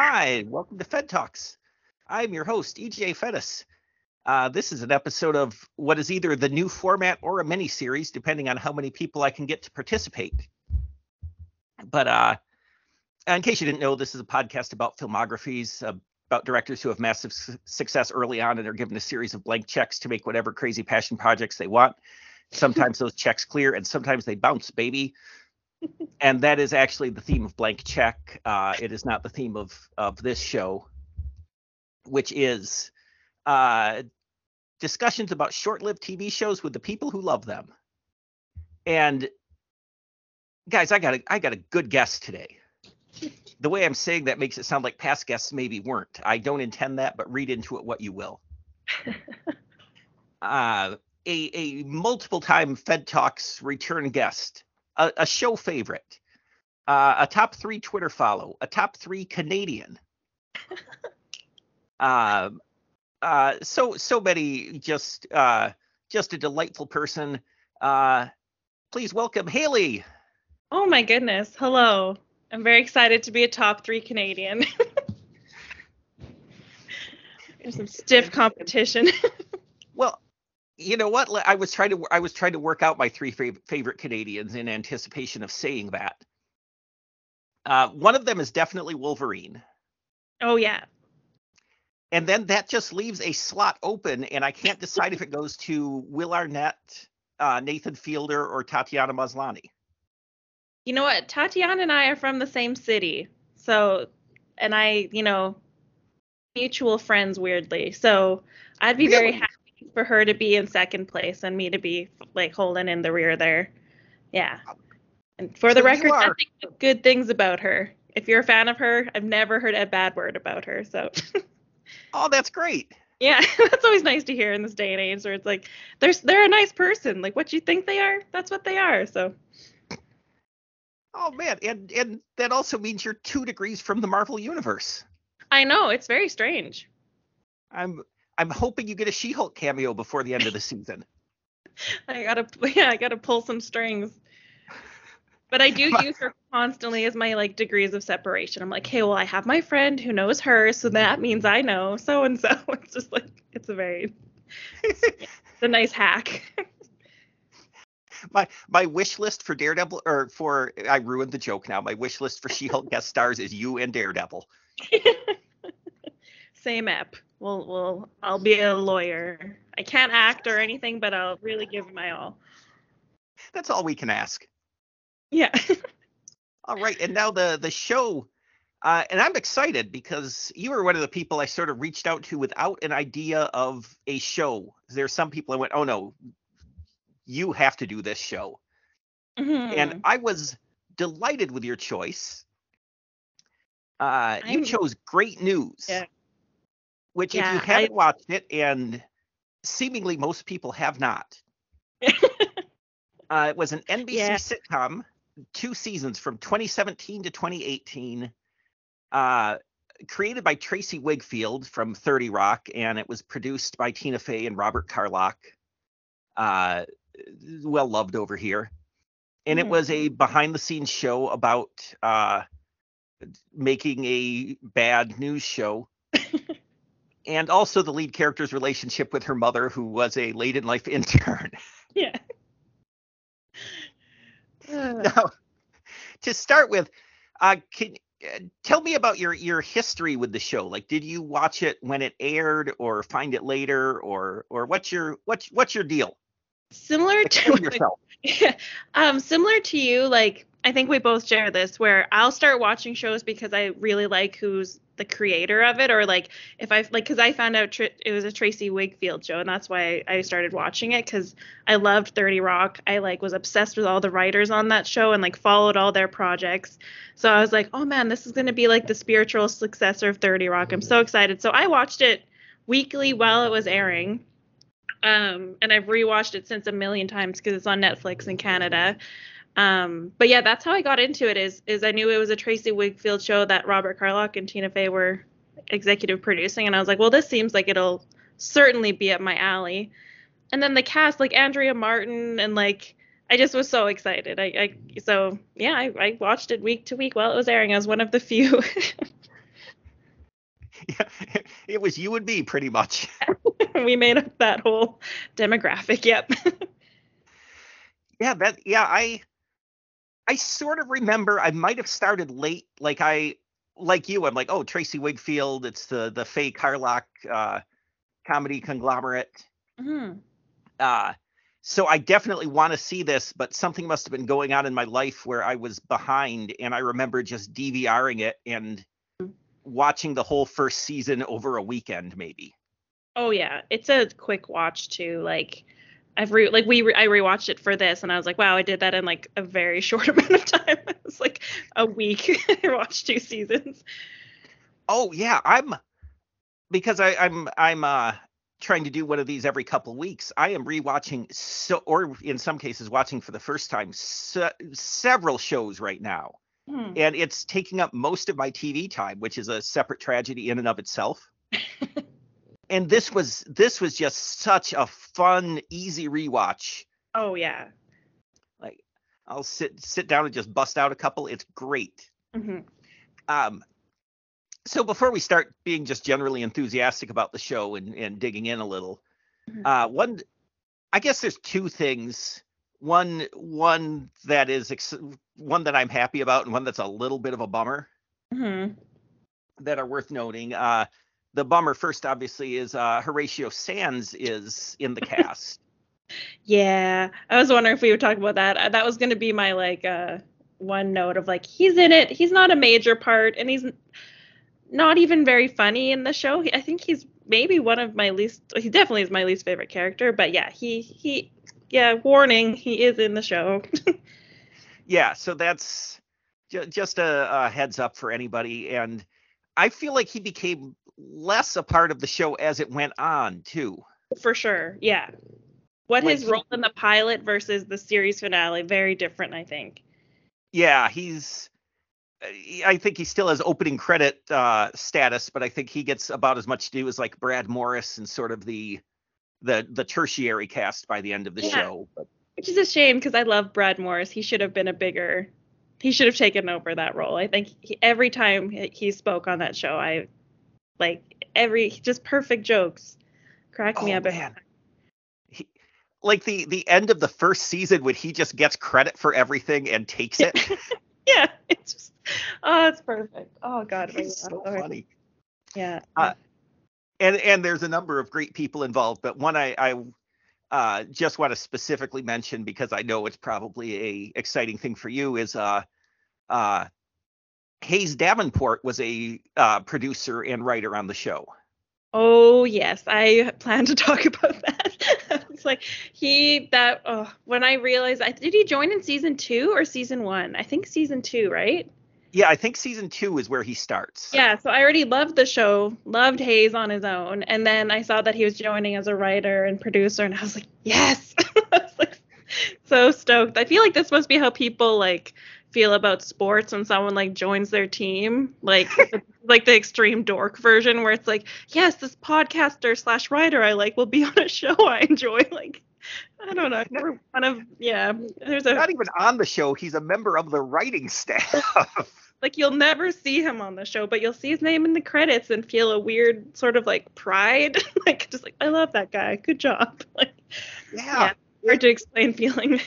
Hi, welcome to Fed Talks. I'm your host, EJ Fedis. Uh, this is an episode of what is either the new format or a mini series, depending on how many people I can get to participate. But uh, in case you didn't know, this is a podcast about filmographies, uh, about directors who have massive su- success early on and are given a series of blank checks to make whatever crazy passion projects they want. Sometimes those checks clear, and sometimes they bounce, baby and that is actually the theme of Blank Check. Uh, it is not the theme of of this show, which is uh, discussions about short-lived TV shows with the people who love them. And guys, I got a I got a good guest today. The way I'm saying that makes it sound like past guests maybe weren't. I don't intend that, but read into it what you will. uh, a a multiple time Fed Talks return guest a, a show favorite, uh, a top three Twitter follow, a top three Canadian. uh, uh, so so many just uh, just a delightful person. Uh, please welcome Haley. Oh my goodness. Hello. I'm very excited to be a top three Canadian. There's some stiff competition. well, you know what? I was trying to I was trying to work out my three fav- favorite Canadians in anticipation of saying that. Uh, one of them is definitely Wolverine. Oh yeah. And then that just leaves a slot open, and I can't decide if it goes to Will Arnett, uh, Nathan Fielder, or Tatiana Maslany. You know what? Tatiana and I are from the same city, so and I, you know, mutual friends weirdly. So I'd be really? very happy for her to be in second place and me to be like holding in the rear there. Yeah. And for the so record, nothing good things about her. If you're a fan of her, I've never heard a bad word about her. So. oh, that's great. Yeah, that's always nice to hear in this day and age where it's like they're they're a nice person. Like what you think they are, that's what they are. So. Oh man, and and that also means you're two degrees from the Marvel universe. I know it's very strange. I'm I'm hoping you get a She-Hulk cameo before the end of the season. I gotta, yeah, I gotta pull some strings. But I do use her constantly as my like degrees of separation. I'm like, hey, well, I have my friend who knows her, so that means I know so and so. It's just like it's a very, it's, a nice hack. my my wish list for Daredevil or for I ruined the joke now. My wish list for She-Hulk guest stars is you and Daredevil. Same app. We'll, we'll, I'll be a lawyer. I can't act or anything, but I'll really give my all. That's all we can ask. Yeah. all right, and now the the show, uh, and I'm excited because you were one of the people I sort of reached out to without an idea of a show. There's some people I went, oh no, you have to do this show, mm-hmm. and I was delighted with your choice. Uh, you chose great news. Yeah which yeah, if you haven't I, watched it, and seemingly most people have not, uh, it was an NBC yeah. sitcom, two seasons from 2017 to 2018, uh, created by Tracy Wigfield from 30 Rock, and it was produced by Tina Fey and Robert Carlock. Uh, well loved over here. And mm. it hmm. was a behind the scenes show about uh, making a bad news show and also the lead character's relationship with her mother, who was a late in life intern. Yeah. now, to start with, uh, can uh, tell me about your your history with the show. Like, did you watch it when it aired, or find it later, or or what's your what's what's your deal? Similar to yourself. Yeah, um, similar to you, like I think we both share this, where I'll start watching shows because I really like who's the creator of it or like if I like because I found out tr- it was a Tracy Wigfield show and that's why I started watching it because I loved 30 Rock. I like was obsessed with all the writers on that show and like followed all their projects. So I was like, oh man, this is gonna be like the spiritual successor of 30 Rock. I'm so excited. So I watched it weekly while it was airing. Um, and I've rewatched it since a million times because it's on Netflix in Canada. Um, but yeah, that's how I got into it. Is is I knew it was a Tracy Wigfield show that Robert Carlock and Tina Fey were executive producing, and I was like, well, this seems like it'll certainly be up my alley. And then the cast, like Andrea Martin, and like I just was so excited. I, I so yeah, I, I watched it week to week while it was airing. I was one of the few. yeah, it was you and me pretty much. we made up that whole demographic. Yep. yeah, that yeah, I I sort of remember I might have started late. Like I like you, I'm like, oh, Tracy Wigfield, it's the the Fey Carlock uh, comedy conglomerate. Mm-hmm. Uh, so I definitely want to see this, but something must have been going on in my life where I was behind, and I remember just DVRing it and watching the whole first season over a weekend, maybe. Oh yeah, it's a quick watch too. Like I've re like we re- I rewatched it for this, and I was like, wow, I did that in like a very short amount of time. it was like a week. I watched two seasons. Oh yeah, I'm because I, I'm I'm uh trying to do one of these every couple weeks. I am rewatching so, or in some cases, watching for the first time se- several shows right now, hmm. and it's taking up most of my TV time, which is a separate tragedy in and of itself. And this was this was just such a fun, easy rewatch. Oh yeah. Like I'll sit sit down and just bust out a couple. It's great. Mm-hmm. Um, so before we start being just generally enthusiastic about the show and, and digging in a little, mm-hmm. uh, one, I guess there's two things. One, one that is ex- one that I'm happy about, and one that's a little bit of a bummer. Mm-hmm. That are worth noting. Uh, the bummer first, obviously, is uh, Horatio Sanz is in the cast. yeah, I was wondering if we would talk about that. That was going to be my like uh, one note of like he's in it. He's not a major part, and he's not even very funny in the show. I think he's maybe one of my least. He definitely is my least favorite character. But yeah, he he yeah. Warning, he is in the show. yeah, so that's just a, a heads up for anybody. And I feel like he became less a part of the show as it went on too. For sure, yeah. What like his role in the pilot versus the series finale, very different, I think. Yeah, he's I think he still has opening credit uh, status, but I think he gets about as much to do as like Brad Morris and sort of the the the tertiary cast by the end of the yeah. show. But. Which is a shame because I love Brad Morris. He should have been a bigger. He should have taken over that role. I think he, every time he spoke on that show, I like every just perfect jokes. Crack me oh, up. Man. He, like the the end of the first season when he just gets credit for everything and takes it. yeah, it's just oh, it's perfect. Oh God, it's so funny. Yeah. Uh, and and there's a number of great people involved, but one I I uh, just want to specifically mention because I know it's probably a exciting thing for you is uh uh Hayes Davenport was a uh, producer and writer on the show. Oh yes, I plan to talk about that. it's like he that oh, when I realized I did he join in season two or season one? I think season two, right? Yeah, I think season two is where he starts. Yeah, so I already loved the show, loved Hayes on his own, and then I saw that he was joining as a writer and producer, and I was like, yes, I was like so stoked. I feel like this must be how people like feel about sports when someone like joins their team, like like the extreme dork version where it's like, yes, this podcaster slash writer I like will be on a show I enjoy, like. I don't know. We're kind of yeah. There's a not even on the show. He's a member of the writing staff. like you'll never see him on the show, but you'll see his name in the credits and feel a weird sort of like pride, like just like I love that guy. Good job. Like yeah, yeah hard to explain feeling.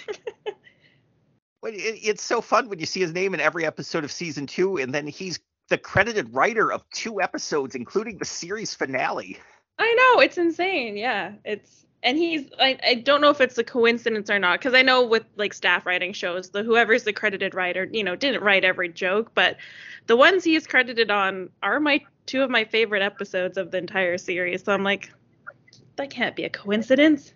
It's so fun when you see his name in every episode of season two, and then he's the credited writer of two episodes, including the series finale. I know it's insane. Yeah, it's and he's I, I don't know if it's a coincidence or not because I know with like staff writing shows, the whoever's the credited writer, you know, didn't write every joke, but the ones he is credited on are my two of my favorite episodes of the entire series. So I'm like, that can't be a coincidence.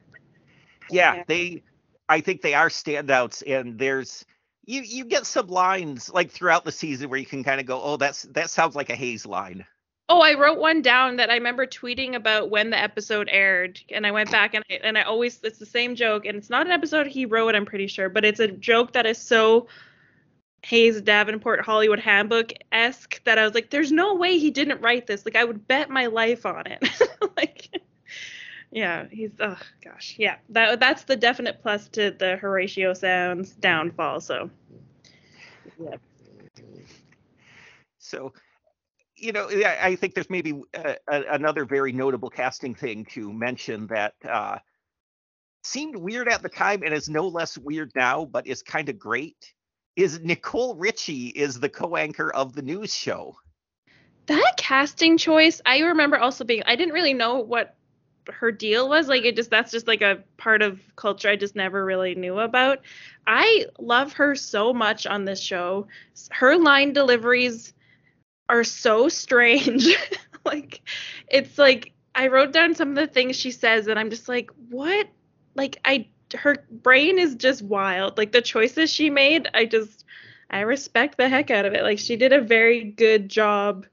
Yeah, they I think they are standouts, and there's you you get some lines like throughout the season where you can kind of go, oh, that's that sounds like a Hayes line. Oh, I wrote one down that I remember tweeting about when the episode aired, and I went back and I, and I always it's the same joke, and it's not an episode he wrote, I'm pretty sure, but it's a joke that is so Hayes Davenport Hollywood Handbook esque that I was like, there's no way he didn't write this. Like I would bet my life on it. like yeah, he's oh gosh, yeah. That that's the definite plus to the Horatio Sanz downfall. So, yeah. So, you know, I think there's maybe a, a, another very notable casting thing to mention that uh, seemed weird at the time and is no less weird now, but is kind of great. Is Nicole Richie is the co-anchor of the news show. That casting choice, I remember also being. I didn't really know what her deal was like it just that's just like a part of culture i just never really knew about. I love her so much on this show. Her line deliveries are so strange. Like it's like i wrote down some of the things she says and i'm just like what? Like i her brain is just wild. Like the choices she made i just i respect the heck out of it. Like she did a very good job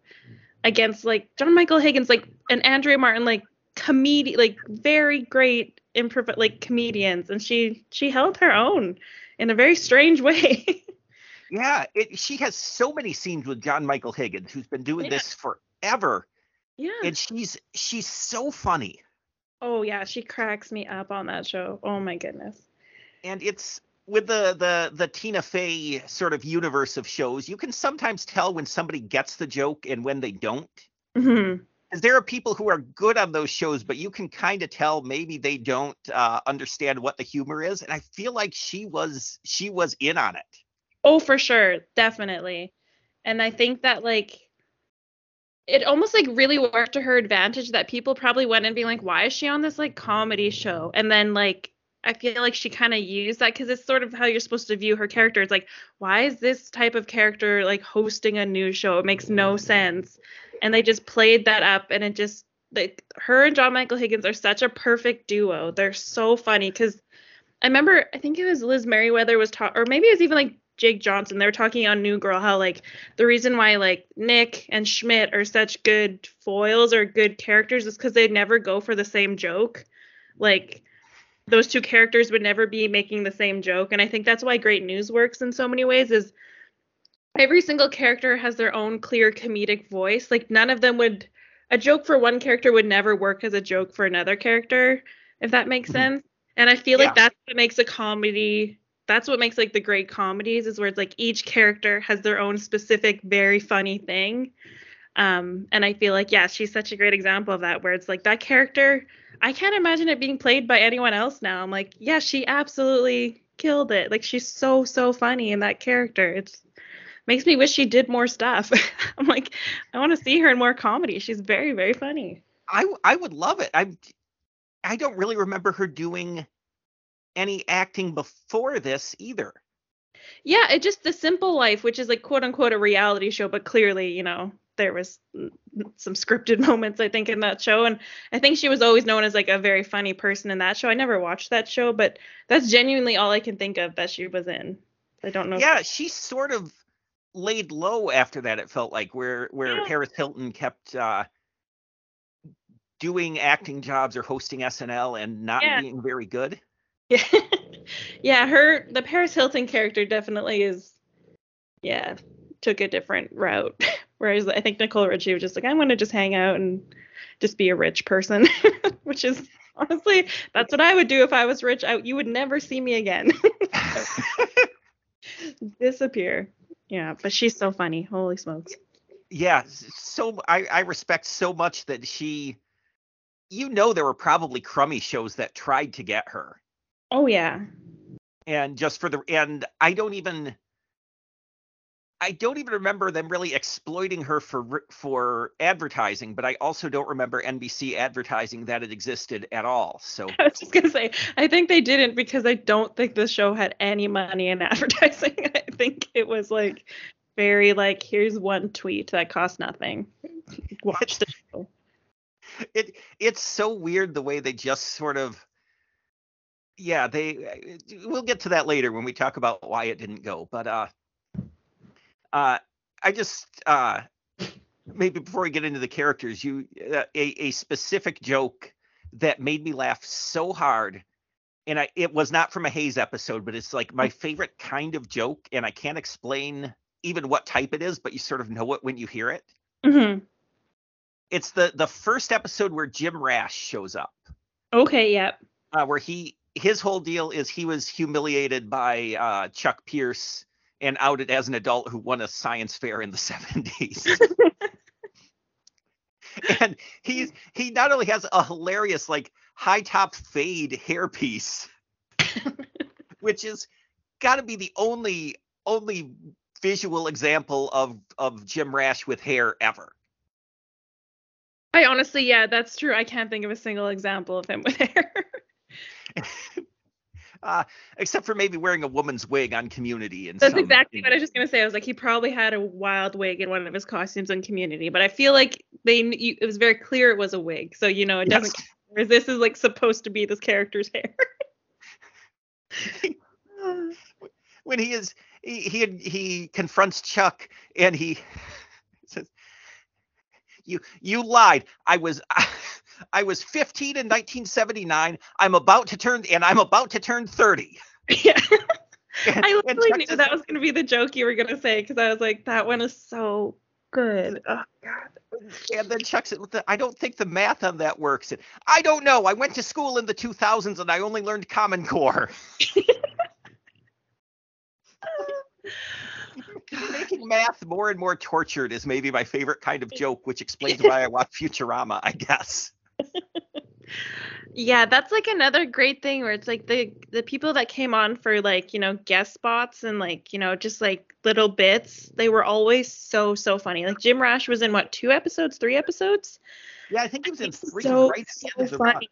against like john michael higgins like and andrea martin like comedian like very great improv like comedians and she she held her own in a very strange way. Yeah it, she has so many scenes with john michael higgins who's been doing yeah. this forever yeah. and she's she's so funny. Oh yeah she cracks me up on that show. Oh my goodness. And it's with the the the Tina Fey sort of universe of shows, you can sometimes tell when somebody gets the joke and when they don't. Mm-hmm because there are people who are good on those shows, but you can kind of tell maybe they don't uh, understand what the humor is. And I feel like she was she was in on it. Oh, for sure, definitely. And I think that like it almost like really worked to her advantage that people probably went and being like, why is she on this like comedy show? And then like I feel like she kind of used that because it's sort of how you're supposed to view her character. It's like, why is this type of character like hosting a news show? It makes no sense and they just played that up and it just like her and John Michael Higgins are such a perfect duo. They're so funny because I remember I think it was Liz Meriwether was talking, or maybe it was even like Jake Johnson. They were talking on New Girl how like the reason why like Nick and Schmidt are such good foils or good characters is because they never go for the same joke. Like those two characters would never be making the same joke, and I think that's why Great News works in so many ways. Is every single character has their own clear comedic voice. Like none of them would a joke for one character would never work as a joke for another character, if that makes mm-hmm. sense. And I feel yeah. like that's what makes a comedy that's what makes like the great comedies is where it's like each character has their own specific very funny thing. Um and I feel like yeah, she's such a great example of that where it's like that character I can't imagine it being played by anyone else now. I'm like, yeah, she absolutely killed it. Like she's so so funny in that character. It's makes me wish she did more stuff. I'm like, I want to see her in more comedy. She's very, very funny. I I would love it. I I don't really remember her doing any acting before this either. Yeah, it just the simple life, which is like quote unquote a reality show, but clearly, you know, there was some scripted moments I think in that show and I think she was always known as like a very funny person in that show. I never watched that show, but that's genuinely all I can think of that she was in. I don't know. Yeah, she's sort of laid low after that. It felt like where where yeah. Paris Hilton kept uh, doing acting jobs or hosting SNL and not yeah. being very good. Yeah, yeah. Her the Paris Hilton character definitely is. Yeah, took a different route. Whereas I think Nicole Richie was just like, I'm going to just hang out and just be a rich person, which is honestly that's what I would do if I was rich. I, you would never see me again. Disappear. Yeah, but she's so funny. Holy smokes. Yeah, so I, I respect so much that she you know there were probably crummy shows that tried to get her. Oh yeah. And just for the and I don't even I don't even remember them really exploiting her for for advertising, but I also don't remember NBC advertising that it existed at all. So I was just gonna say, I think they didn't because I don't think the show had any money in advertising. I think it was like very like here's one tweet that cost nothing. Watch the show. It it's so weird the way they just sort of yeah they we'll get to that later when we talk about why it didn't go but uh uh, I just uh, maybe before we get into the characters, you uh, a a specific joke that made me laugh so hard, and I it was not from a Hayes episode, but it's like my favorite kind of joke, and I can't explain even what type it is, but you sort of know it when you hear it. Mm-hmm. It's the the first episode where Jim Rash shows up. Okay, yep. Uh, where he his whole deal is he was humiliated by uh, Chuck Pierce and outed as an adult who won a science fair in the 70s. and he's he not only has a hilarious like high top fade hairpiece, which is got to be the only only visual example of of Jim Rash with hair ever. I honestly, yeah, that's true. I can't think of a single example of him with hair. uh, except for maybe wearing a woman's wig on Community. And that's some, exactly what I was just gonna say. I was like, he probably had a wild wig in one of his costumes on Community, but I feel like they it was very clear it was a wig, so you know it doesn't. Yes. Whereas this is like supposed to be this character's hair. when he is he he, he confronts Chuck and he says, "You you lied. I was." I was 15 in 1979. I'm about to turn, and I'm about to turn 30. Yeah. And, I literally knew that was going to be the joke you were going to say because I was like, that one is so good. Oh God. And then Chuck said, I don't think the math on that works. I don't know. I went to school in the 2000s and I only learned Common Core. Making math more and more tortured is maybe my favorite kind of joke, which explains why I watch Futurama, I guess yeah, that's like another great thing where it's like the the people that came on for like, you know, guest spots and like, you know, just like little bits, they were always so so funny. Like Jim Rash was in what, two episodes, three episodes? Yeah, I think he was in three so, right so funny.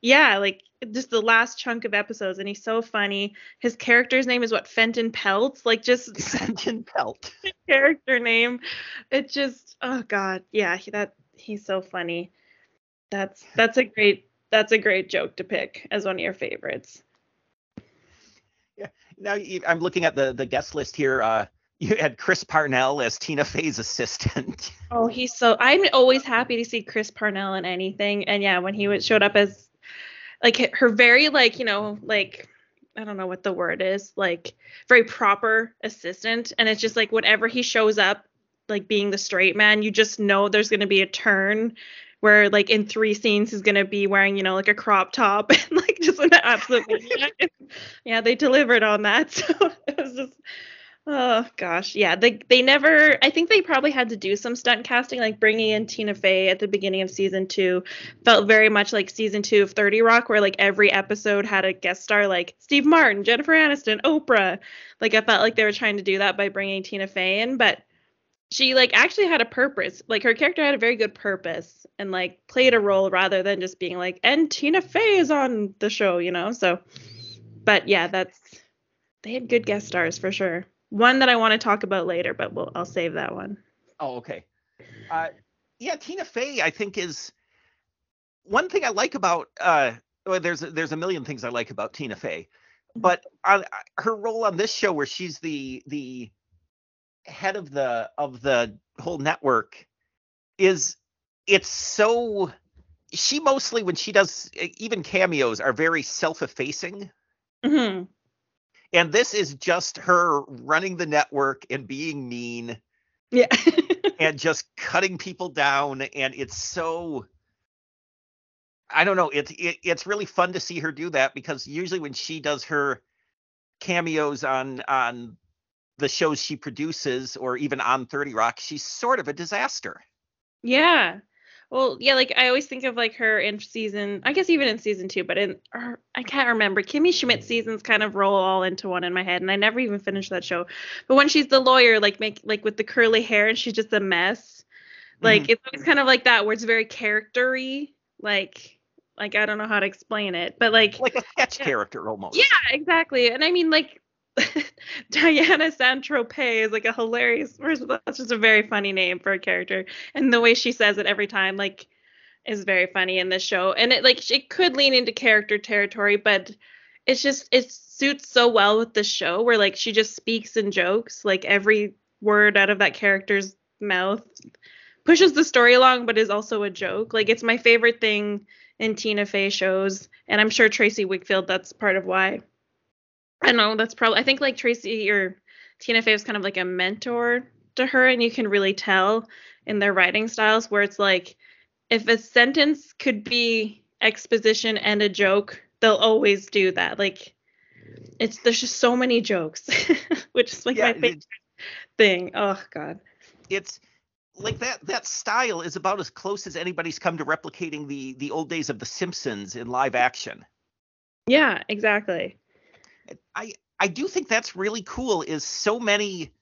Yeah, like just the last chunk of episodes, and he's so funny. His character's name is what Fenton Pelt, like just Fenton Pelt character name. It just, oh god, yeah, that he's so funny. That's that's a great that's a great joke to pick as one of your favorites. Yeah. Now I'm looking at the the guest list here. Uh, you had Chris Parnell as Tina Fey's assistant. Oh, he's so. I'm always happy to see Chris Parnell in anything, and yeah, when he showed up as like her very like you know like I don't know what the word is like very proper assistant, and it's just like whenever he shows up like being the straight man, you just know there's going to be a turn where like in three scenes he's gonna be wearing you know like a crop top and like just an absolute yeah they delivered on that. So it was just oh gosh. Yeah they they never i think they probably had to do some stunt casting like bringing in tina fey at the beginning of season two. Felt very much like season two of 30 rock where like every episode had a guest star like steve martin jennifer aniston oprah. Like i felt like they were trying to do that by bringing tina fey in but she like actually had a purpose. Like her character had a very good purpose and like played a role rather than just being like, and Tina Fey is on the show, you know? So, but yeah, that's they had good guest stars for sure. One that I want to talk about later, but we'll I'll save that one. Oh, okay. Uh, yeah, Tina Fey, I think is one thing I like about. Uh, well, there's there's a million things I like about Tina Fey, but on, her role on this show, where she's the the head of the of the whole network is it's so she mostly when she does even cameos are very self-effacing mm-hmm. and this is just her running the network and being mean yeah and just cutting people down and it's so i don't know it's it, it's really fun to see her do that because usually when she does her cameos on on the shows she produces or even on 30 Rock, she's sort of a disaster. Yeah. Well, yeah, like I always think of like her in season, I guess even in season two, but in her, I can't remember. Kimmy Schmidt seasons kind of roll all into one in my head, and I never even finished that show. But when she's the lawyer, like make like with the curly hair, and she's just a mess. Like mm-hmm. it's always kind of like that, where it's very charactery, like like I don't know how to explain it, but like like a sketch yeah. character almost. Yeah, exactly. And I mean, like Diana Saint Tropez is like a hilarious. That's just a very funny name for a character, and the way she says it every time, like, is very funny in this show. And it like it could lean into character territory, but it's just it suits so well with the show where like she just speaks in jokes, like every word out of that character's mouth pushes the story along, but is also a joke. Like it's my favorite thing in Tina Fey shows, and I'm sure Tracy Wigfield. That's part of why. I don't know. That's probably. I think like Tracy or Tina Fey was kind of like a mentor to her, and you can really tell in their writing styles where it's like if a sentence could be exposition and a joke, they'll always do that. Like mm. it's there's just so many jokes, which is like yeah, my favorite thing. Oh God. It's like that that style is about as close as anybody's come to replicating the the old days of the Simpsons in live action. Yeah, exactly. I I do think that's really cool. Is so many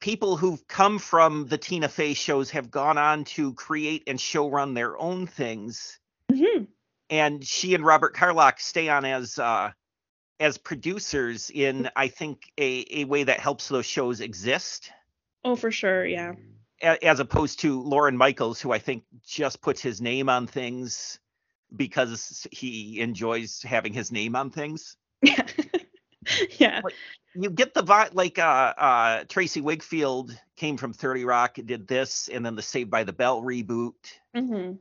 people who've come from the Tina Fey shows have gone on to create and show run their own things. Mm-hmm. And she and Robert Carlock stay on as uh, as producers in I think a, a way that helps those shows exist. Oh, for sure, yeah. As opposed to Lorne Michaels, who I think just puts his name on things because he enjoys having his name on things. Yeah. yeah. Like, you get the vibe like uh uh Tracey Wigfield came from 30 Rock did this and then the Saved by the Bell reboot. Mm-hmm.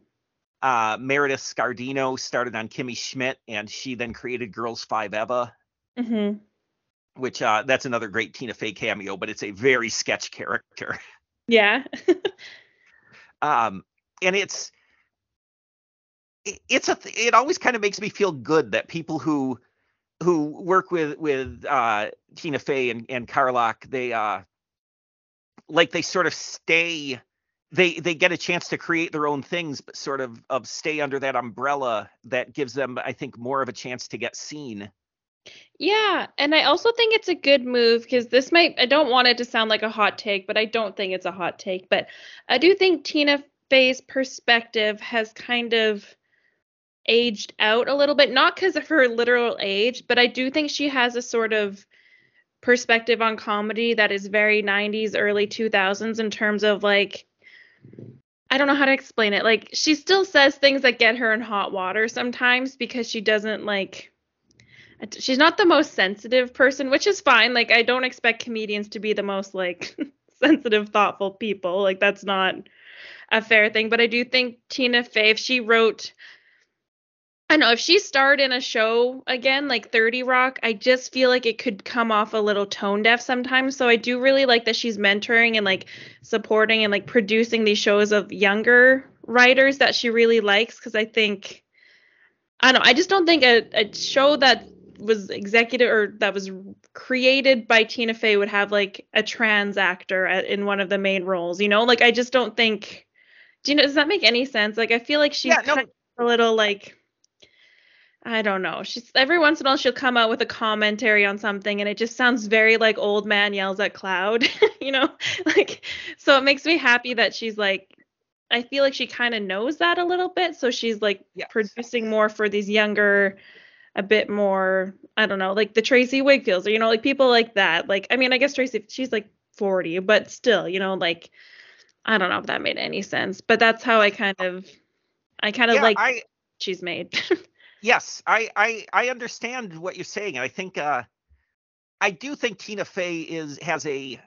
Uh Meredith Scardino started on Kimmy Schmidt and she then created Girls Five Eva. Mm-hmm. Which uh that's another great Tina Fey cameo, but it's a very sketch character. Yeah. um and it's it's a it always kind of makes me feel good that people who who work with with uh, Tina Fey and and Carlock, they uh like they sort of stay they they get a chance to create their own things but sort of of stay under that umbrella that gives them i think more of a chance to get seen. Yeah and i also think it's a good move because this might i don't want it to sound like a hot take but i don't think it's a hot take but i do think tina fey's perspective has kind of aged out a little bit, not because of her literal age, but I do think she has a sort of perspective on comedy that is very 90s, early 2000s in terms of like, I don't know how to explain it. Like, she still says things that get her in hot water sometimes because she doesn't like. She's not the most sensitive person, which is fine. Like, I don't expect comedians to be the most like sensitive, thoughtful people. Like, that's not a fair thing. But I do think Tina Fey, if she wrote I know if she starred in a show again, like 30 Rock, I just feel like it could come off a little tone deaf sometimes. So I do really like that she's mentoring and like supporting and like producing these shows of younger writers that she really likes because I think I don't know, I just don't think a, a show that was executive or that was created by Tina Fey would have like a trans actor at, in one of the main roles, you know? Like I just don't think do you know does that make any sense? Like I feel like she's yeah, no. kind of a little like I don't know. She's every once in a while she'll come out with a commentary on something and it just sounds very like old man yells at cloud, you know? Like so it makes me happy that she's like I feel like she kind of knows that a little bit, so she's like yes. producing more for these younger a bit more, I don't know, like the Tracy Wigfields or you know, like people like that. Like I mean, I guess Tracy she's like 40, but still, you know, like I don't know if that made any sense, but that's how I kind of I kind of yeah, like I, she's made. yes, I, I I understand what you're saying, and I think uh, I do think Tina Fey is has a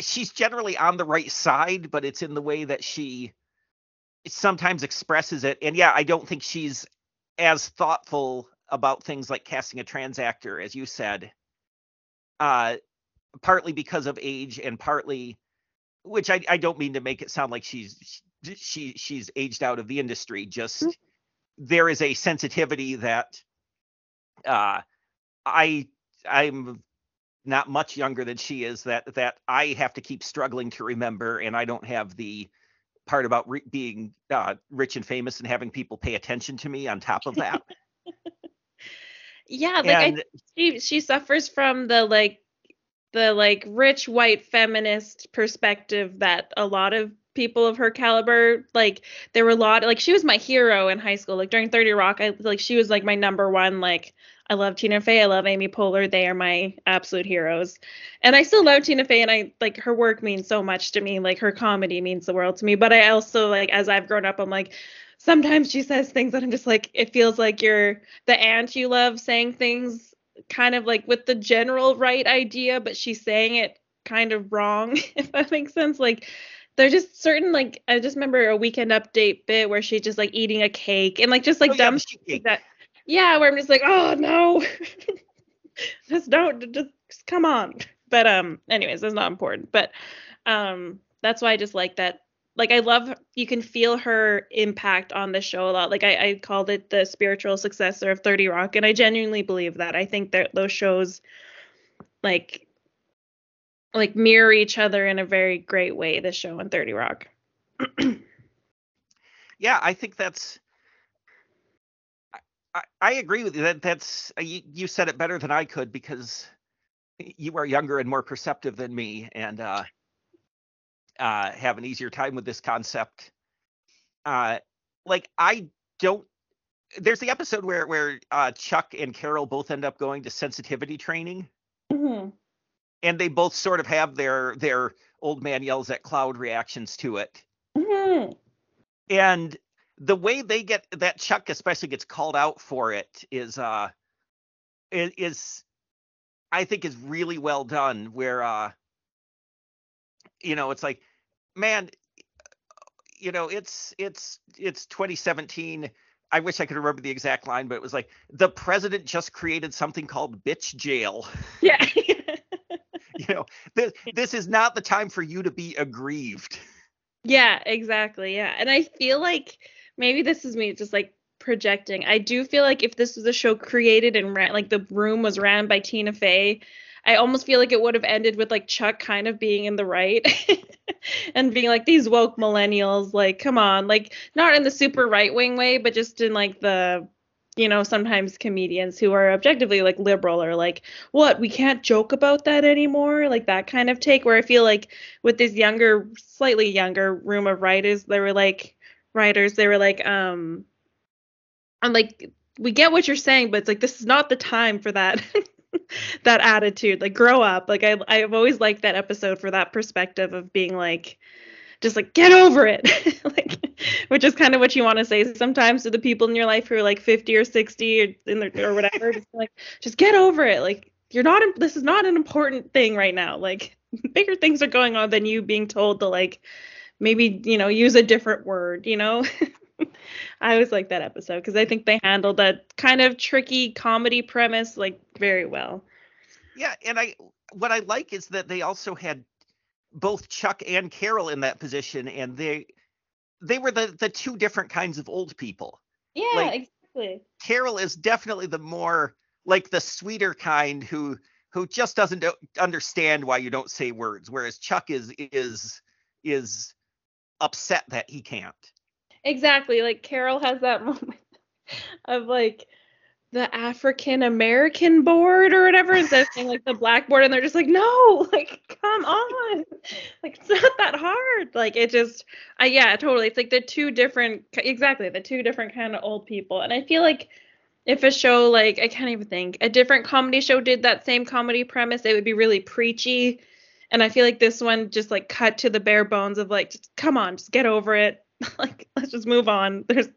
she's generally on the right side, but it's in the way that she sometimes expresses it. And yeah, I don't think she's as thoughtful about things like casting a trans actor, as you said. Uh, partly because of age, and partly, which I, I don't mean to make it sound like she's she she's aged out of the industry. Just mm-hmm there is a sensitivity that uh, I I'm not much younger than she is that that I have to keep struggling to remember, and I don't have the part about re- being uh, rich and famous and having people pay attention to me on top of that. yeah, like and, I, she she suffers from the like the like rich white feminist perspective that a lot of people of her caliber like there were a lot like she was my hero in high school. Like during 30 rock i like she was like my number one like i love tina fey i love amy poehler they are my absolute heroes. And i still love tina fey and i like her work means so much to me like her comedy means the world to me. But i also like as i've grown up i'm like sometimes she says things that i'm just like it feels like you're the aunt you love saying things kind of like with the general right idea but she's saying it kind of wrong if that makes sense. Like there's just certain like I just remember a weekend update bit where she's just like eating a cake and like just like oh, dumb yeah, that yeah where I'm just like oh no just don't just, just come on but um anyways that's not important but um that's why I just like that like I love you can feel her impact on the show a lot. Like I, I called it the spiritual successor of 30 Rock, and I genuinely believe that. I think that those shows like like mirror each other in a very great way. the show and Thirty Rock. yeah, I think that's. I, I agree with you. That that's uh, you, you said it better than I could because you are younger and more perceptive than me, and uh, uh, have an easier time with this concept. Uh, like I don't. There's the episode where where uh, Chuck and Carol both end up going to sensitivity training, mm-hmm. And they both sort of have their their old man yells at cloud reactions to it. Mm-hmm. And the way they get that Chuck especially gets called out for it is uh is I think is really well done where uh you know it's like man you know it's it's it's 2017 I wish I could remember the exact line but it was like the president just created something called bitch jail yeah you know this this is not the time for you to be aggrieved yeah exactly yeah and I feel like maybe this is me just like projecting. I do feel like if this was a show created and ran, like the room was ran by Tina Fey, I almost feel like it would have ended with like Chuck kind of being in the right and being like these woke millennials, like come on, like not in the super right wing way, but just in like the you know sometimes comedians who are objectively like liberal are like what we can't joke about that anymore? Like that kind of take where i feel like with this younger slightly younger room of writers they were like writers they were like um i'm like we get what you're saying but it's like this is not the time for that that attitude. Like grow up. Like i i've always liked that episode for that perspective of being like just like get over it. Like which is kind of what you want to say sometimes to the people in your life who are like 50 or 60 or in their, or whatever just like just get over it. Like you're not this is not an important thing right now. Like bigger things are going on than you being told to like maybe you know use a different word you know? I always like that episode because i think they handled that kind of tricky comedy premise like very well. Yeah and i what i like is that they also had both chuck and carol in that position and they they were the the two different kinds of old people yeah like, exactly carol is definitely the more like the sweeter kind who who just doesn't understand why you don't say words whereas chuck is is is upset that he can't. Exactly. Like Carol has that moment of like the African American board or whatever instead of saying like the blackboard and they're just like, no, like come on. Like it's not that hard. Like it just I yeah, totally. It's like the two different exactly, the two different kind of old people. And I feel like if a show like I can't even think, a different comedy show did that same comedy premise, it would be really preachy and I feel like this one just like cut to the bare bones of like, just, come on, just get over it. like, let's just move on. There's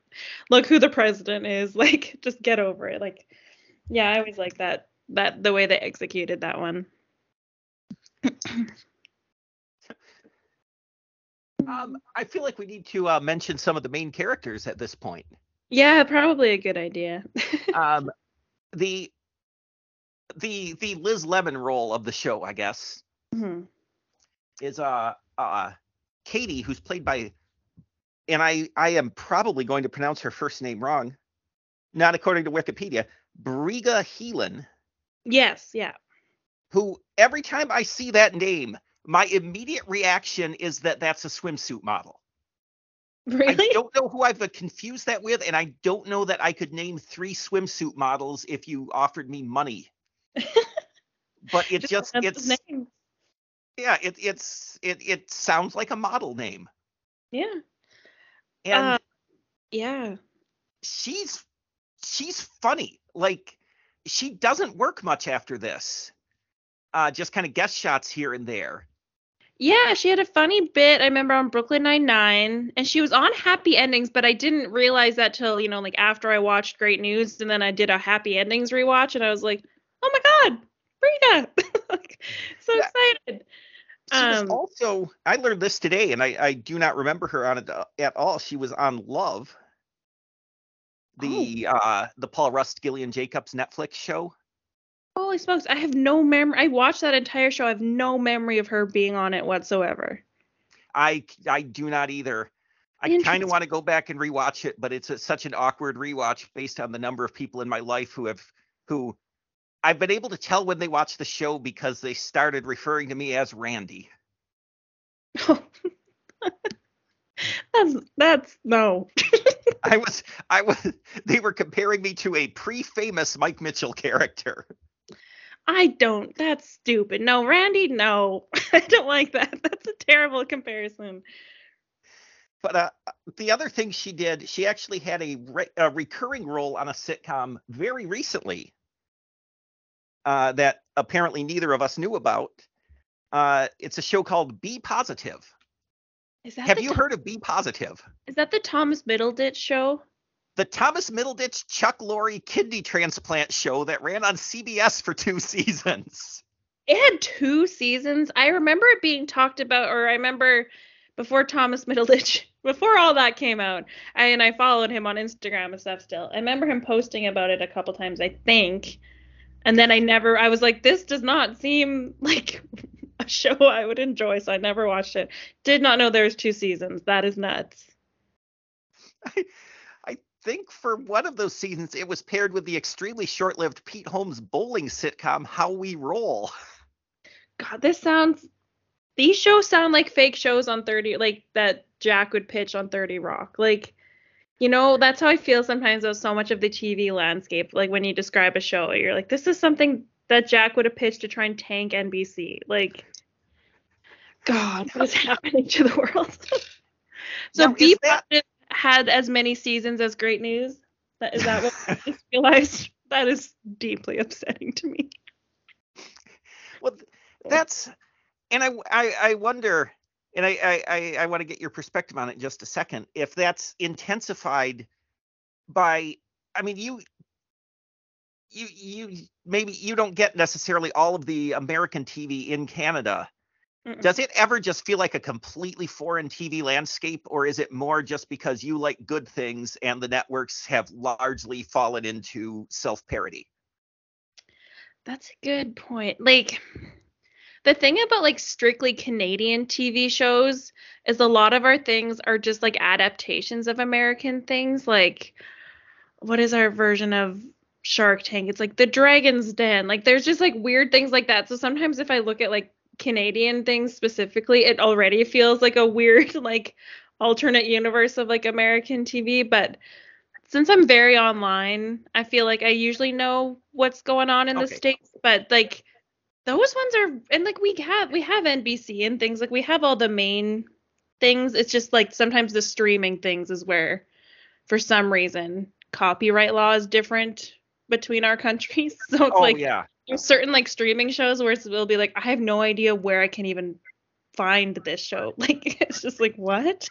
look who the president is. Like, just get over it. Like, yeah, I always like that that the way they executed that one. um, I feel like we need to uh, mention some of the main characters at this point. Yeah, probably a good idea. um, the the the Liz Lemon role of the show, I guess, mm-hmm. is uh uh Katie, who's played by, and I I am probably going to pronounce her first name wrong, not according to Wikipedia. Briga Heelan. Yes, yeah. Who every time I see that name, my immediate reaction is that that's a swimsuit model. Really? I don't know who I've confused that with, and I don't know that I could name three swimsuit models if you offered me money. but it just, just it's yeah, it it's it it sounds like a model name. Yeah. And uh, yeah. She's she's funny. Like she doesn't work much after this. Uh just kind of guest shots here and there. Yeah, she had a funny bit. I remember on Brooklyn Nine Nine, and she was on Happy Endings, but I didn't realize that till you know, like after I watched Great News, and then I did a Happy Endings rewatch, and I was like, oh my god, like, so excited. She was um, also I learned this today, and I, I do not remember her on it uh, at all. She was on Love, the oh. uh the Paul Rust Gillian Jacobs Netflix show. Holy smokes! I have no memory. I watched that entire show. I have no memory of her being on it whatsoever. I I do not either. I kind of want to go back and rewatch it, but it's a, such an awkward rewatch based on the number of people in my life who have who I've been able to tell when they watch the show because they started referring to me as Randy. that's that's no. I was I was they were comparing me to a pre-famous Mike Mitchell character. I don't. That's stupid. No, Randy, no. I don't like that. That's a terrible comparison. But uh, the other thing she did, she actually had a, re- a recurring role on a sitcom very recently uh, that apparently neither of us knew about. Uh, it's a show called Be Positive. Have you heard of Be Positive? Is that the Thomas Middleditch show? The Thomas Middleditch Chuck Lorre kidney transplant show that ran on CBS for two seasons. It had two seasons. I remember it being talked about, or I remember before Thomas Middleditch, before all that came out, I, and I followed him on Instagram and stuff still. I remember him posting about it a couple times, I think. And then I never, I was like, this does not seem like a show I would enjoy, so I never watched it. Did not know there was two seasons. That is nuts. I, I think for one of those seasons, it was paired with the extremely short-lived Pete Holmes bowling sitcom How We Roll. God, this sounds. These shows sound like fake shows on 30, like that Jack would pitch on 30 Rock. Like, you know, that's how I feel sometimes with so much of the TV landscape. Like when you describe a show, you're like, this is something that Jack would have pitched to try and tank NBC. Like, God, what is happening to the world? so Deep that... had as many seasons as Great News. That is that what I just realized? That is deeply upsetting to me. Well, that's and I I, I wonder, and I I I want to get your perspective on it in just a second. If that's intensified by, I mean, you you you maybe you don't get necessarily all of the American TV in Canada. Mm-mm. Does it ever just feel like a completely foreign TV landscape, or is it more just because you like good things and the networks have largely fallen into self parody? That's a good point. Like, the thing about like strictly Canadian TV shows is a lot of our things are just like adaptations of American things. Like, what is our version of Shark Tank. It's like the Dragon's Den. Like there's just like weird things like that. So sometimes if I look at like Canadian things specifically, it already feels like a weird like alternate universe of like American TV, but since I'm very online, I feel like I usually know what's going on in okay. the states, but like those ones are and like we have we have NBC and things like we have all the main things. It's just like sometimes the streaming things is where for some reason copyright law is different between our countries. So it's oh, like yeah. there's certain like streaming shows where it'll be like, I have no idea where I can even find this show. Like it's just like what?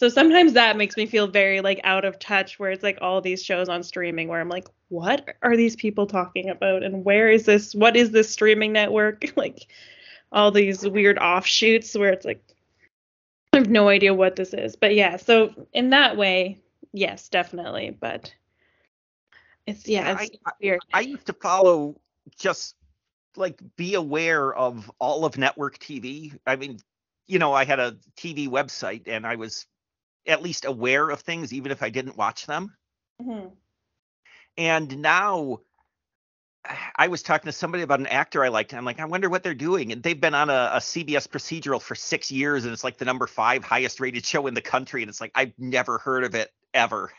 So sometimes that makes me feel very like out of touch where it's like all these shows on streaming where I'm like, what are these people talking about? And where is this what is this streaming network? like all these weird offshoots where it's like I have no idea what this is. But yeah, so in that way, yes, definitely. But it's yeah, it's I, weird. I, I used to follow just like be aware of all of network TV. I mean, you know, I had a TV website and I was at least aware of things even if I didn't watch them. Mm-hmm. And now I was talking to somebody about an actor I liked. And I'm like, I wonder what they're doing. And they've been on a, a, CBS procedural for six years, and it's like the number five highest rated show in the country. And it's like I've never heard of it ever.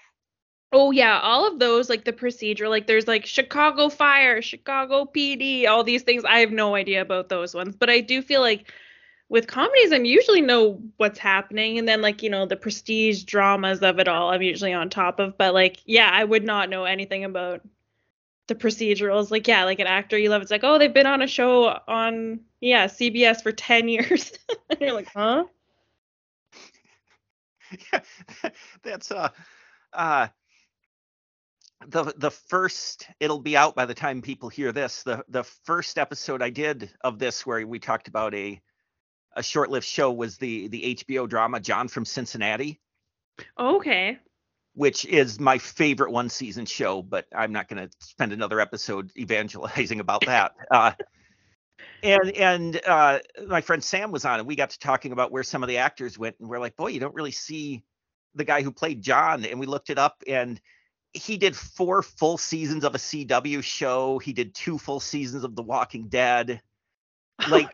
Oh yeah, all of those like the procedure, like there's like Chicago Fire, Chicago PD, all these things. I have no idea about those ones, but I do feel like with comedies, I'm usually know what's happening, and then like you know the prestige dramas of it all, I'm usually on top of. But like yeah, I would not know anything about the procedurals. Like yeah, like an actor you love, it's like oh they've been on a show on yeah CBS for ten years, and you're like huh. Yeah, that's uh uh the the first it'll be out by the time people hear this the the first episode i did of this where we talked about a a short-lived show was the the hbo drama john from cincinnati okay which is my favorite one season show but i'm not going to spend another episode evangelizing about that uh, and and uh, my friend sam was on and we got to talking about where some of the actors went and we're like boy you don't really see the guy who played john and we looked it up and he did four full seasons of a CW show. He did two full seasons of The Walking Dead. Like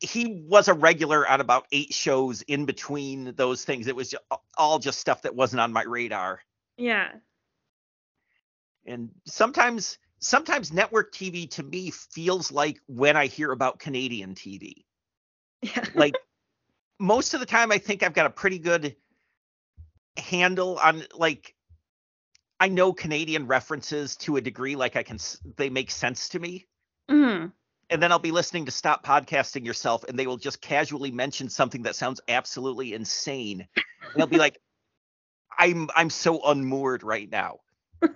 he was a regular on about eight shows in between those things. It was just, all just stuff that wasn't on my radar. Yeah. And sometimes sometimes network TV to me feels like when I hear about Canadian TV. Yeah. Like most of the time I think I've got a pretty good handle on like I know Canadian references to a degree like I can they make sense to me. Mm. And then I'll be listening to Stop Podcasting Yourself and they will just casually mention something that sounds absolutely insane. And they'll be like I'm I'm so unmoored right now.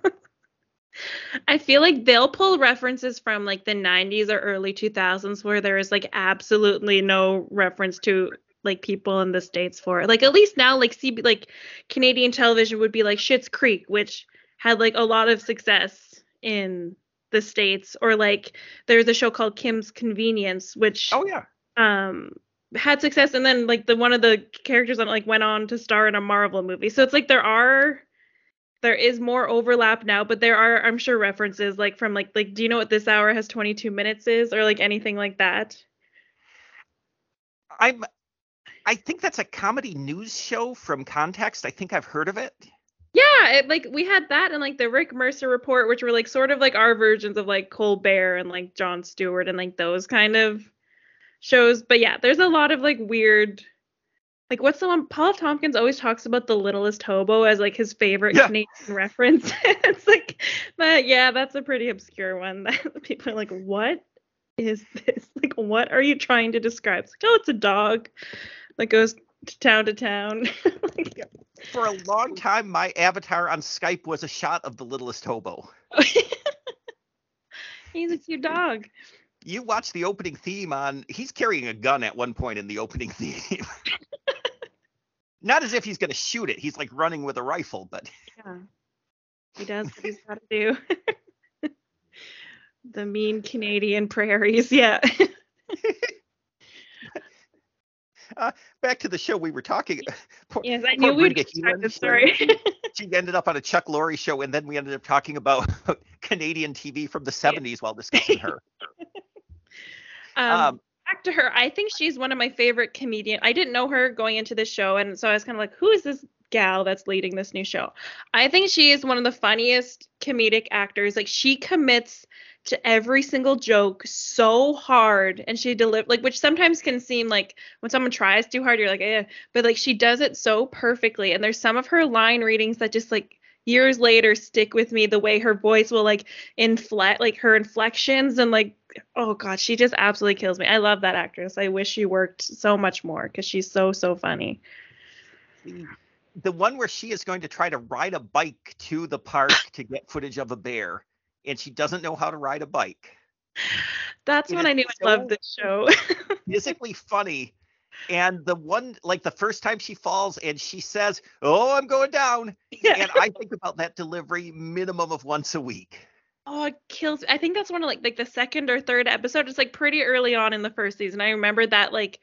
I feel like they'll pull references from like the 90s or early 2000s where there is like absolutely no reference to like people in the states for it. Like at least now like CB like Canadian television would be like Schitt's Creek which had like a lot of success in the states or like there's a show called Kim's Convenience which Oh yeah. um had success and then like the one of the characters on like went on to star in a Marvel movie. So it's like there are there is more overlap now, but there are I'm sure references like from like like do you know what this hour has 22 minutes is or like anything like that? I'm I think that's a comedy news show from Context. I think I've heard of it. Yeah, it, like we had that and like the Rick Mercer report, which were like sort of like our versions of like Colbert and like Jon Stewart and like those kind of shows. But yeah, there's a lot of like weird like what's the one Paul Tompkins always talks about the littlest hobo as like his favorite Yeah. Canadian reference. it's like but yeah, that's a pretty obscure one that people are like, what is this? Like what are you trying to describe? It's like, oh, it's a dog that goes to town to town. like, For a long time, my avatar on Skype was a shot of the littlest hobo. He's a cute dog. You watch the opening theme on he's carrying a gun at one point in the opening theme. Not as if he's gonna shoot it. He's like running with a rifle, but Yeah. He does what he's got to do. the mean Canadian prairies. Yeah. Back to the show we were talking. Poor, yes, I knew we'd get she- story. She ended up on a Chuck Lorre show, and then we ended up talking about Canadian TV from the 70s while discussing her. um, Um, back to her. I think she's one of my favorite comedian. I didn't know her going into this show, and so I was kind of like, who is this gal that's leading this new show? I think she is one of the funniest comedic actors. Like she commits to every single joke so hard, and she deliver like, which sometimes can seem like when someone tries too hard, you're like, eh, but like she does it so perfectly. And there's some of her line readings that just like years later stick with me the way her voice will like inflect like her inflections and like oh god she just absolutely kills me. I love that actress. I wish she worked so much more because she's so so funny. The one where she is going to try to ride a bike to the park to get footage of a bear, and she doesn't know how to ride a bike. that's It when i knew i so- loved this show physically funny. And the one, like the first time she falls and she says, Oh, I'm going down. yeah. And I think about that delivery minimum of once a week. oh it kills i think that's one of like like the second or third episode it's like pretty early on in the first season i remember that like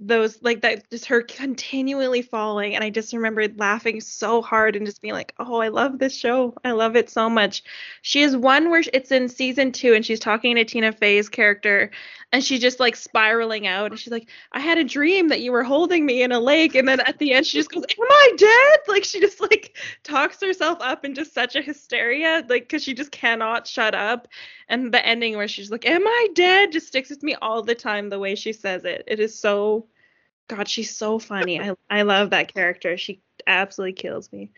those like that just her continually falling and i just remember laughing so hard and just being like oh i love this show. I love it so much. She is one where it's in season two and she's talking to tina fey's character and she's just like spiraling out and she's like i had a dream that you were holding me in a lake and then at the end she just goes am i dead? Like she just like talks herself up into such a hysteria like because she just cannot shut up and the ending where she's like am i dead just sticks with me all the time the way she says it it is so god she's so funny i, I love that character she absolutely kills me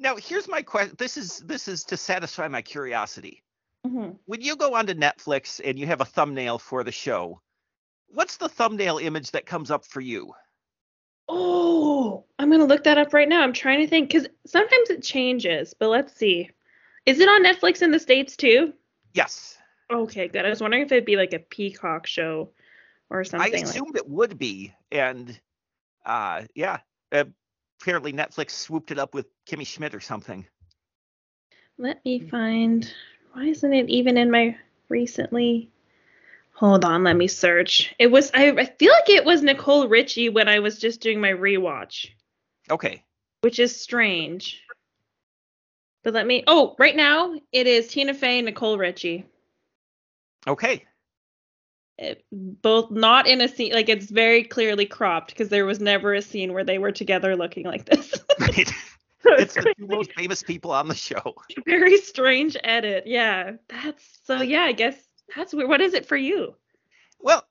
Now, here's my question. This is this is to satisfy my curiosity. Mhm. When you go onto Netflix and you have a thumbnail for the show, what's the thumbnail image that comes up for you? oh i'm gonna look that up right now i'm trying to think because sometimes it changes but let's see is it on netflix in the states too Yes. okay good i was wondering if it'd be like a peacock show or I something like assumed it would be, and uh, yeah, apparently Netflix swooped it up with Kimmy Schmidt or something. Let me find. Why isn't it even in my recently? Hold on, let me search. It was. I, I feel like it was Nicole Richie when I was just doing my rewatch, Okay, which is strange. But let me. Oh, right now it is Tina Fey, and Nicole Richie. Okay. It, both not in a scene like it's very clearly cropped because there was never a scene where they were together looking like this. Right. it's the two most famous people on the show. Very strange edit. Yeah. That's so yeah, I guess that's weird. What is it for you? Well,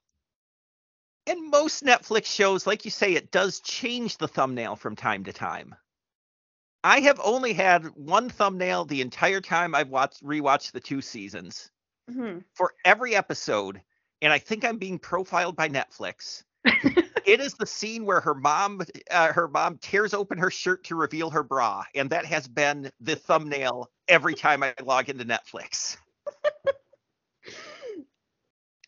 in most Netflix shows, like you say, it does change the thumbnail from time to time. I have only had one thumbnail the entire time I've watched rewatched the two seasons Mm-hmm. for every episode, and I think I'm being profiled by Netflix. it is the scene where her mom uh, her mom tears open her shirt to reveal her bra, and that has been the thumbnail every time I log into Netflix.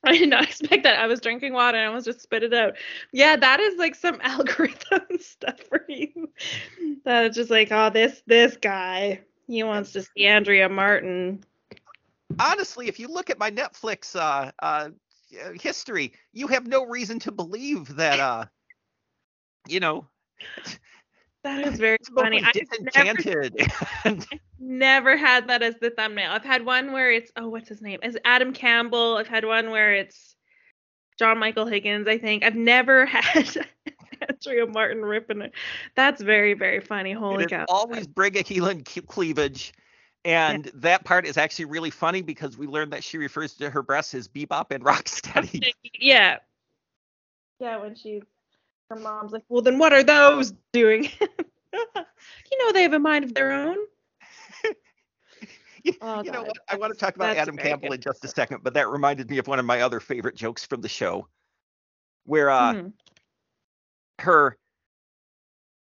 I did not expect that. I was drinking water and I almost just spit it out. Yeah, that is like some algorithm stuff for you. That is just like, oh, this this guy, he wants to see Andrea Martin. Honestly, if you look at my Netflix uh, uh, history, you have no reason to believe that uh, you know That is very it's both funny. I've never, never had that as the thumbnail. I've had one where it's oh, what's his name? Is Adam Campbell. I've had one where it's John Michael Higgins. I think I've never had Andrea Martin ripping it. That's very very funny. Holy it is cow! always Briga Heelan ke- cleavage. And that part is actually really funny because we learned that she refers to her breasts as bebop and rocksteady. Yeah. Yeah, when she's her mom's like, well, then what are those doing? you know they have a mind of their own. you Oh, you know what? I want to talk about That's Adam Campbell good. in just a second, but that reminded me of one of my other favorite jokes from the show, where uh, Mhm. her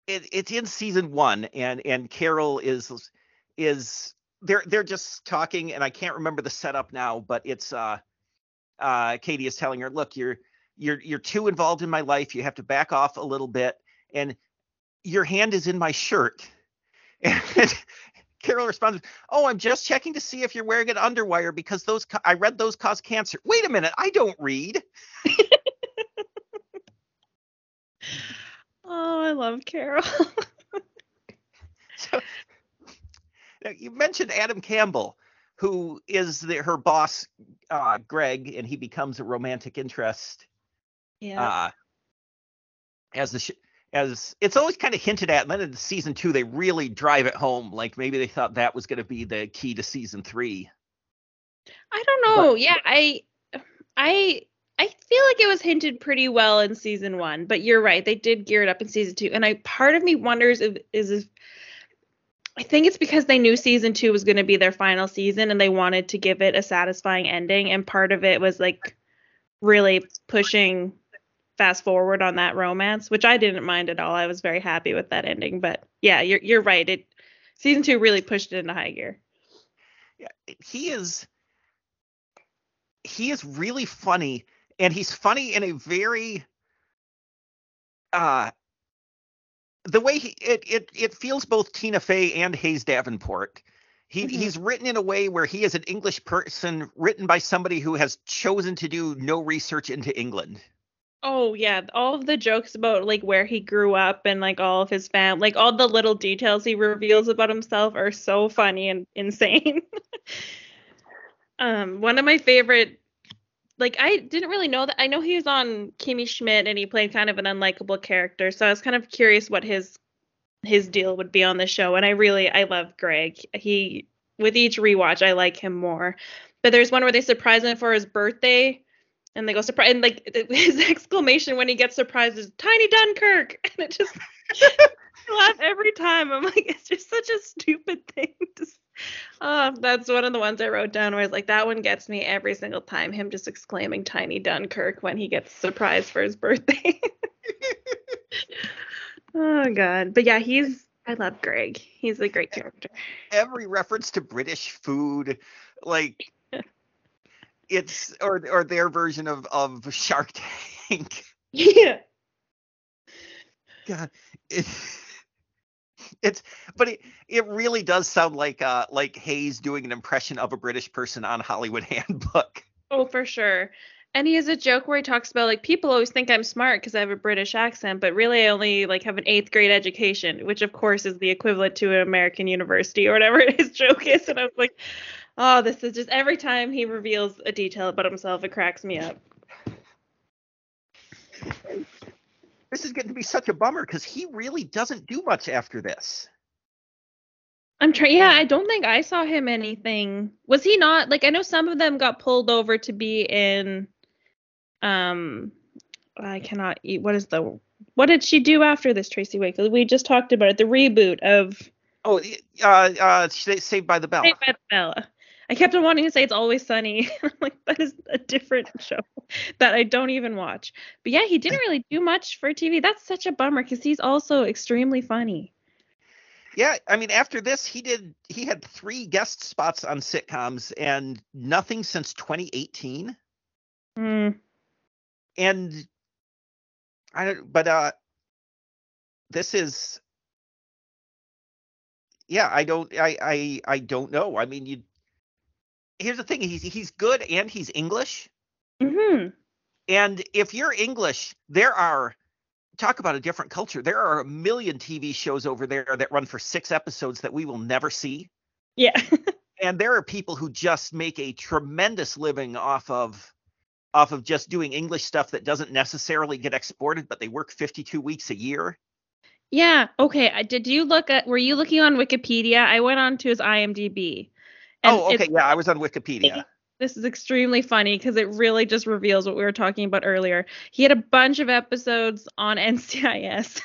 it, it's in season one, and and Carol is is they're they're just talking, and I can't remember the setup now, but it's uh uh Katie is telling her, look, you're you're you're too involved in my life. You have to back off a little bit, and your hand is in my shirt. And Carol responds, "Oh, I'm just checking to see if you're wearing an underwire because those I read those cause cancer." Wait a minute, I don't read. Oh, I love Carol. So, now, you mentioned Adam Campbell, who is the, her boss, uh, Greg, and he becomes a romantic interest. Yeah. Uh, as the sh- as it's always kind of hinted at, and then in season two they really drive it home. Like maybe they thought that was going to be the key to season three. I don't know. yeah, I I I feel like it was hinted pretty well in season 1, but you're right. They did gear it up in season 2. And I part of me wonders if is if I think it's because they knew season 2 was going to be their final season and they wanted to give it a satisfying ending and part of it was like really pushing fast forward on that romance, which I didn't mind at all. I was very happy with that ending, but yeah, you're you're right. It season 2 really pushed it into high gear. Yeah, he is he is really funny, and he's funny in a very uh the way he it it it feels both Tina Fey and Hayes Davenport. He Mhm. he's written in a way where he is an English person written by somebody who has chosen to do no research into England. Oh yeah, all of the jokes about like where he grew up and like all of his fam, like all the little details he reveals about himself are so funny and insane. um, one of my favorite, like I didn't really know that. I know he was on Kimmy Schmidt and he played kind of an unlikable character, so I was kind of curious what his his deal would be on the show. And I really I love Greg. He with each rewatch I like him more. But there's one where they surprise him for his birthday and they go surprise and like his exclamation when he gets surprised is tiny dunkirk! And it just I laugh every time. I'm like it's just such a stupid thing to uh, that's one of the ones i wrote down where it's like that one gets me every single time him just exclaiming tiny dunkirk when he gets surprised for his birthday. Oh god. But yeah he's i love greg. He's a great character. Every reference to British food, like it's or or their version of of Shark Tank. yeah God, it, it's but it it really does sound like uh like Hayes doing an impression of a British person on Hollywood Handbook. Oh, for sure. And he has a joke where he talks about like people always think I'm smart because I have a British accent, but really I only like have an eighth grade education, which of course is the equivalent to an American university or whatever his joke is. And I was like, oh, this is just every time he reveals a detail about himself, it cracks me up. This is going to be such a bummer because he really doesn't do much after this. I'm trying. Yeah, I don't think I saw him anything. Was he not like? I know some of them got pulled over to be in. Um, I cannot eat. What is the? What did she do after this, Tracy Wigfield? We just talked about it. The reboot of. Oh, uh, uh, Saved by the Bell. Saved by the Bell. I kept on wanting to say it's always sunny. I'm like, that is a different show that I don't even watch. But yeah, he didn't really do much for TV. That's such a bummer because he's also extremely funny. Yeah, I mean, after this, he did. He had three guest spots on sitcoms and nothing since 2018. Mm. And I don't. But uh, this is. Yeah, I don't. I I I don't know. I mean, you. Here's the thing. He's he's good and he's English. hmm And if you're English, there are talk about a different culture. There are a million TV shows over there that run for six episodes that we will never see. Yeah. and there are people who just make a tremendous living off of off of just doing English stuff that doesn't necessarily get exported, but they work 52 weeks a year. Yeah. Okay. Did you look at? Were you looking on Wikipedia? I went on to his IMDb. Oh, okay. Yeah, I was on Wikipedia this is extremely funny because it really just reveals what we were talking about earlier. He had a bunch of episodes on NCIS.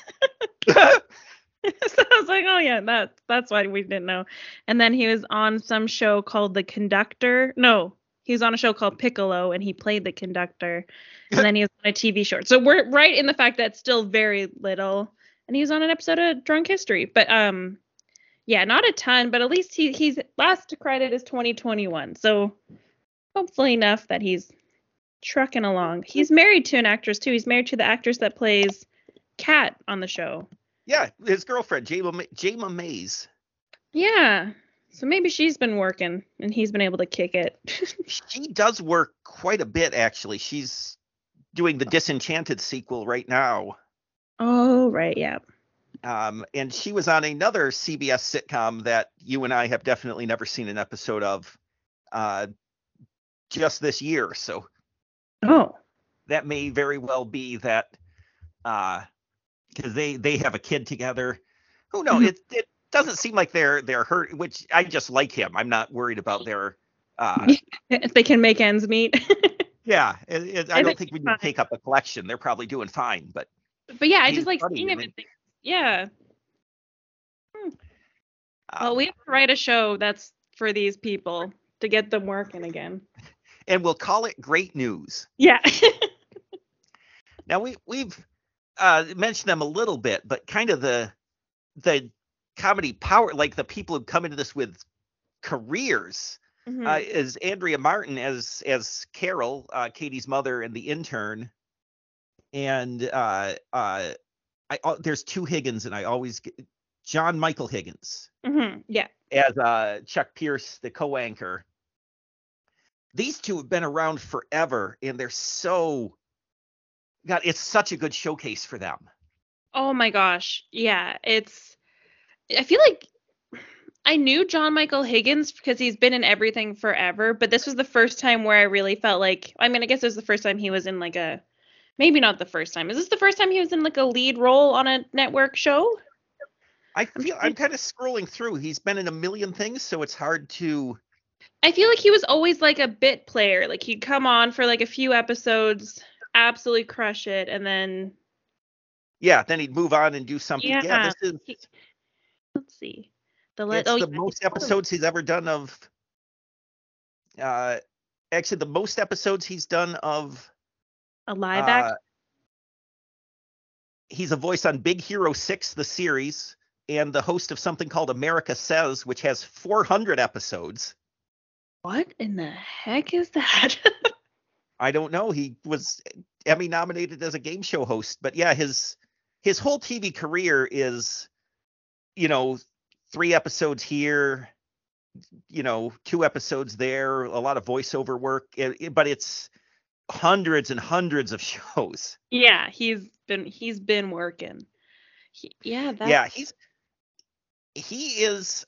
so I was like, oh yeah, that that's why we didn't know. And then he was on some show called The Conductor. No, he was on a show called Piccolo and he played the conductor. And then he was on a TV short. So we're right in the fact that still very little. And he was on an episode of Drunk History. But um yeah, not a ton, but at least he he's last credit is 2021. So hopefully enough that he's trucking along. He's married to an actress too. He's married to the actress that plays Kat on the show. Yeah, his girlfriend, Jayma, Jayma Mays. Yeah. So maybe she's been working and he's been able to kick it. she does work quite a bit actually. She's doing the Disenchanted sequel right now. Oh, right, yeah. Um, and she was on another CBS sitcom that you and I have definitely never seen an episode of. Uh, just this year. So oh, that may very well be that uh because they they have a kid together. Who knows? Mm-hmm. It it doesn't seem like they're they're hurt. Which I just like him. I'm not worried about their uh if they can make ends meet. yeah, it, it, I, don't think we need to take up a collection. They're probably doing fine, but but yeah, I just like seeing him. Yeah. Hmm. well, we have to write a show that's for these people to get them working again and we'll call it great news. Yeah. now we we've uh, mentioned them a little bit, but kind of the the comedy power, like the people who come into this with careers, mm-hmm. uh, is Andrea Martin as as Carol, uh, Katie's mother, and the intern, and uh, uh, I uh, there's two Higgins, and I always get John Michael Higgins. Mm-hmm. Yeah. As uh, Chuck Pierce, the co-anchor, these two have been around forever and they're so God, it's such a good showcase for them. Oh my gosh. Yeah, it's I feel like I knew John Michael Higgins because he's been in everything forever, but this was the first time where I really felt like I mean, I guess it was the first time he was in like a maybe not the first time. Is this the first time he was in like a lead role on a network show? I feel I'm kind of scrolling through. He's been in a million things, so it's hard to I feel like he was always like a bit player. Like he'd come on for like a few episodes, absolutely crush it, and then yeah, then he'd move on and do something. Yeah, yeah this is. He, let's see. The le- it's oh, the yeah, most episodes he's ever done of. Uh, actually, the most episodes he's done of. A live uh, act. He's a voice on Big Hero Six, the series, and the host of something called America Says, which has 400 episodes what in the heck is that? I don't know. He was Emmy nominated as a game show host, but yeah, his his whole TV career is, you know, three episodes here, you know, two episodes there, a lot of voiceover work, it, it, but it's hundreds and hundreds of shows. Yeah, he's been he's been working. He, yeah, that's... yeah, he's he is.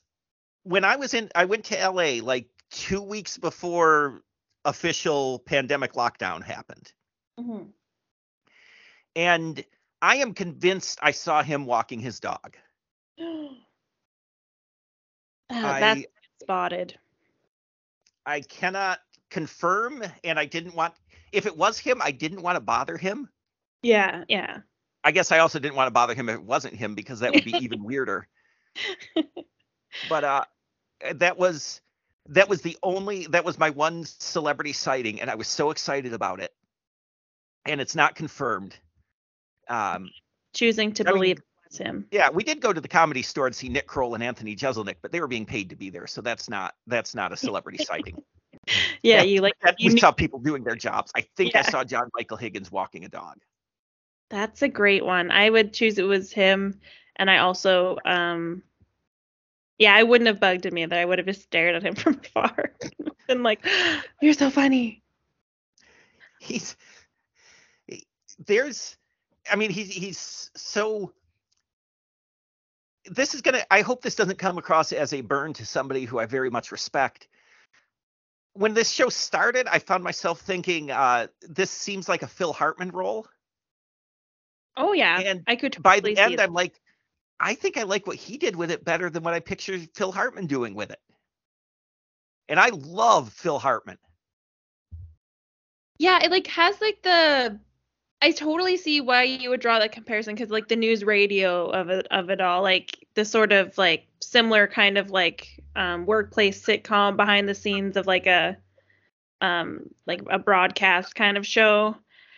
When I was in, I went to LA like two weeks before official pandemic lockdown happened, mm-hmm. and I am convinced I saw him walking his dog. oh, that's I, spotted. I cannot confirm, and I didn't want. If it was him, I didn't want to bother him. Yeah, yeah. I guess I also didn't want to bother him if it wasn't him because that would be even weirder. but uh, that was that was the only that was my one celebrity sighting, and I was so excited about it. And it's not confirmed. Um, Choosing to I believe mean, it's him. Yeah, we did go to the comedy store and see Nick Kroll and Anthony Jeselnik, but they were being paid to be there, so that's not that's not a celebrity sighting. Yeah, you like that, you saw people doing their jobs. I think yeah. I saw John Michael Higgins walking a dog. That's a great one. I would choose it was him, and I also um yeah, I wouldn't have bugged him either. I would have just stared at him from afar and like, you're so funny. He's there's I mean he's he's so this is gonna I hope this doesn't come across as a burn to somebody who I very much respect. When this show started, I found myself thinking, uh, this seems like a Phil Hartman role. Oh yeah. And I could totally by the end I'm like, I think I like what he did with it better than what I pictured Phil Hartman doing with it. And I love Phil Hartman. Yeah, it like has like the I totally see why you would draw that comparison because like the news radio of it of it all, like the sort of like similar kind of like um, workplace sitcom behind the scenes of like a um like a broadcast kind of show.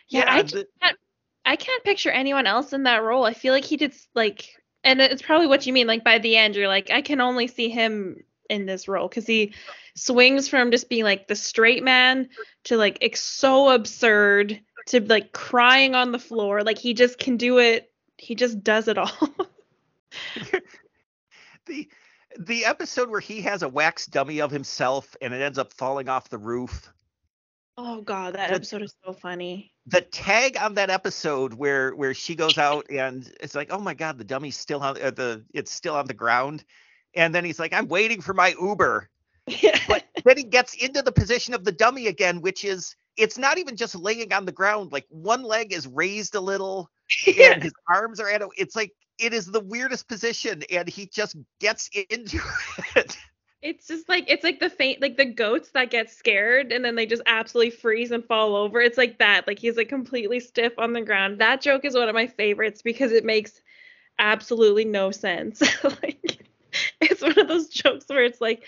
Yeah, yeah I the, can't I can't picture anyone else in that role. I feel like he did like and it's probably what you mean. Like by the end, you're like, I can only see him in this role because he swings from just being like the straight man to like it's so absurd to like crying on the floor. Like he just can do it. He just does it all. the the episode where he has a wax dummy of himself and it ends up falling off the roof. Oh god, that the, episode is so funny the tag on that episode where where she goes out and it's like, oh my god, the dummy's still on uh, the it's still on the ground, and then he's like, I'm waiting for my Uber. but then he gets into the position of the dummy again, which is it's not even just laying on the ground. Like one leg is raised a little, yeah. and his arms are at. A, it's like it is the weirdest position, and he just gets into it. It's just like it's like the faint like the goats that get scared and then they just absolutely freeze and fall over. It's like that. Like he's like completely stiff on the ground. That joke is one of my favorites because it makes absolutely no sense. like it's one of those jokes where it's like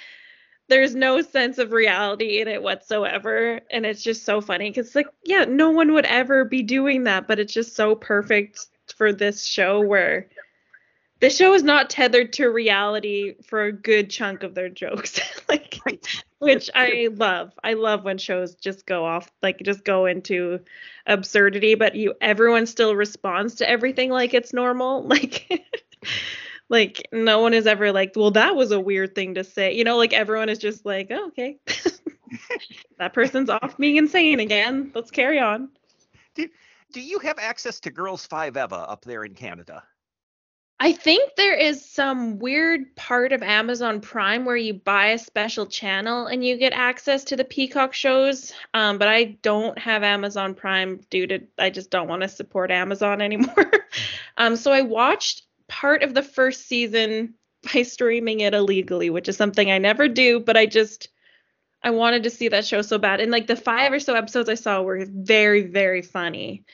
there's no sense of reality in it whatsoever and it's just so funny cuz like yeah, no one would ever be doing that, but it's just so perfect for this show where the show is not tethered to reality for a good chunk of their jokes like which i love. I love when shows just go off like just go into absurdity but you everyone still responds to everything like it's normal. Like like no one is ever like well that was a weird thing to say. You know like everyone is just like oh, okay. That person's off being insane again. Let's carry on. Do, do you have access to girls five eva up there in canada I think there is some weird part of Amazon Prime where you buy a special channel and you get access to the Peacock shows. Um, but I don't have Amazon Prime due to I just don't want to support Amazon anymore. um, so I watched part of the first season by streaming it illegally, which is something I never do, but I just I wanted to see that show so bad. And like the five or so episodes I saw were very, very funny.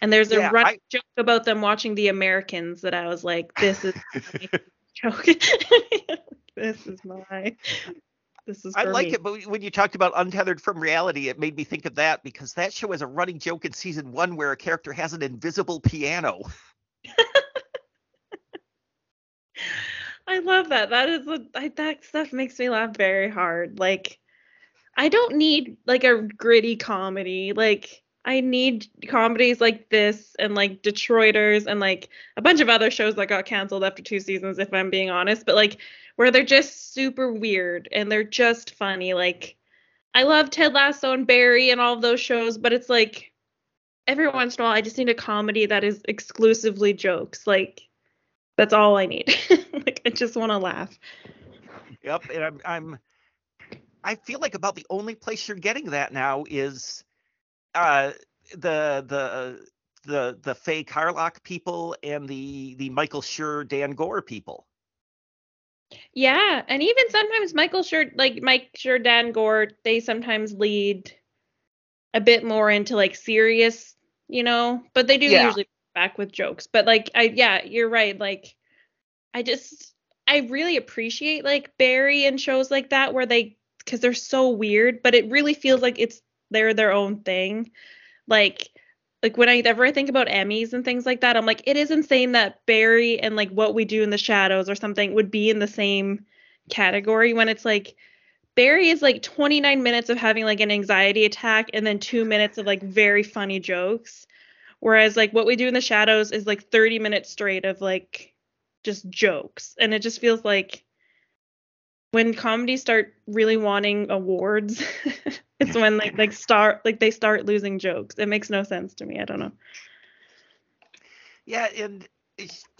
And there's a yeah, running I, joke about them watching The Americans that I was like, this is joke. this is my. This is I like me. it, but when you talked about untethered from reality, it made me think of that because that show has a running joke in season one where a character has an invisible piano. I love that. That is a, I, that stuff makes me laugh very hard. Like, I don't need like a gritty comedy. Like, I need comedies like this and like Detroiters and like a bunch of other shows that got canceled after two seasons, if I'm being honest, but like where they're just super weird and they're just funny. Like I love Ted Lasso and Barry and all of those shows, but it's like every once in a while I just need a comedy that is exclusively jokes. Like that's all I need. like I just want to laugh. Yep, and I'm I'm I feel like about the only place you're getting that now is uh the the the the Fey Carlock people and the the Michael Schur Dan Goor people. Yeah, and even sometimes Michael Schur like Mike Schur Dan Goor they sometimes lead a bit more into like serious, you know, but they do yeah. usually back with jokes. But like I yeah, you're right. Like I just I really appreciate like Barry and shows like that where they because they're so weird, but it really feels like it's they're their own thing. Like like whenever I think about Emmys and things like that, I'm like, it is insane that Barry and like what we do in the shadows or something would be in the same category when it's like Barry is like 29 minutes of having like an anxiety attack and then two minutes of like very funny jokes. Whereas like what we do in the shadows is like 30 minutes straight of like just jokes. And it just feels like when comedies start really wanting awards, it's when like like start like they start losing jokes. It makes no sense to me. I don't know. Yeah, and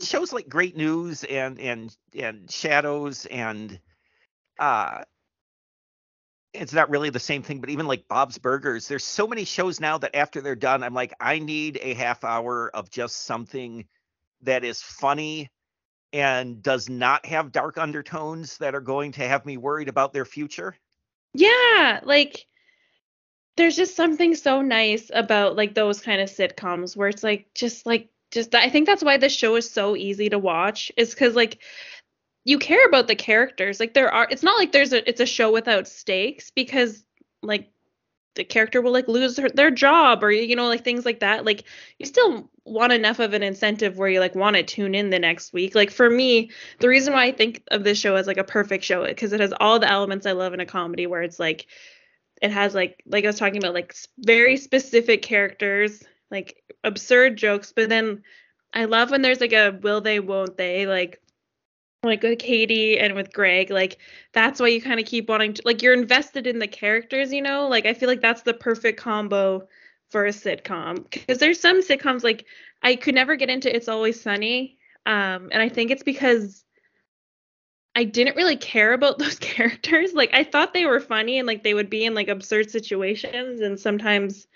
shows like Great News and and and Shadows and uh it's not really the same thing, but even like Bob's Burgers, there's so many shows now that after they're done, I'm like, I need a half hour of just something that is funny and does not have dark undertones that are going to have me worried about their future. Yeah, like there's just something so nice about like those kind of sitcoms where it's like just like just I think that's why the show is so easy to watch is cuz like you care about the characters. Like there are it's not like there's a it's a show without stakes because like the character will like lose her, their job or you know like things like that like you still want enough of an incentive where you like want to tune in the next week like for me the reason why i think of this show as like a perfect show because it has all the elements i love in a comedy where it's like it has like like i was talking about like very specific characters like absurd jokes but then i love when there's like a will they won't they like like with Katie and with Greg, like that's why you kind of keep wanting to like you're invested in the characters, you know? Like I feel like that's the perfect combo for a sitcom because there's some sitcoms like I could never get into It's Always Sunny. Um and I think it's because I didn't really care about those characters. Like I thought they were funny and like they would be in like absurd situations and sometimes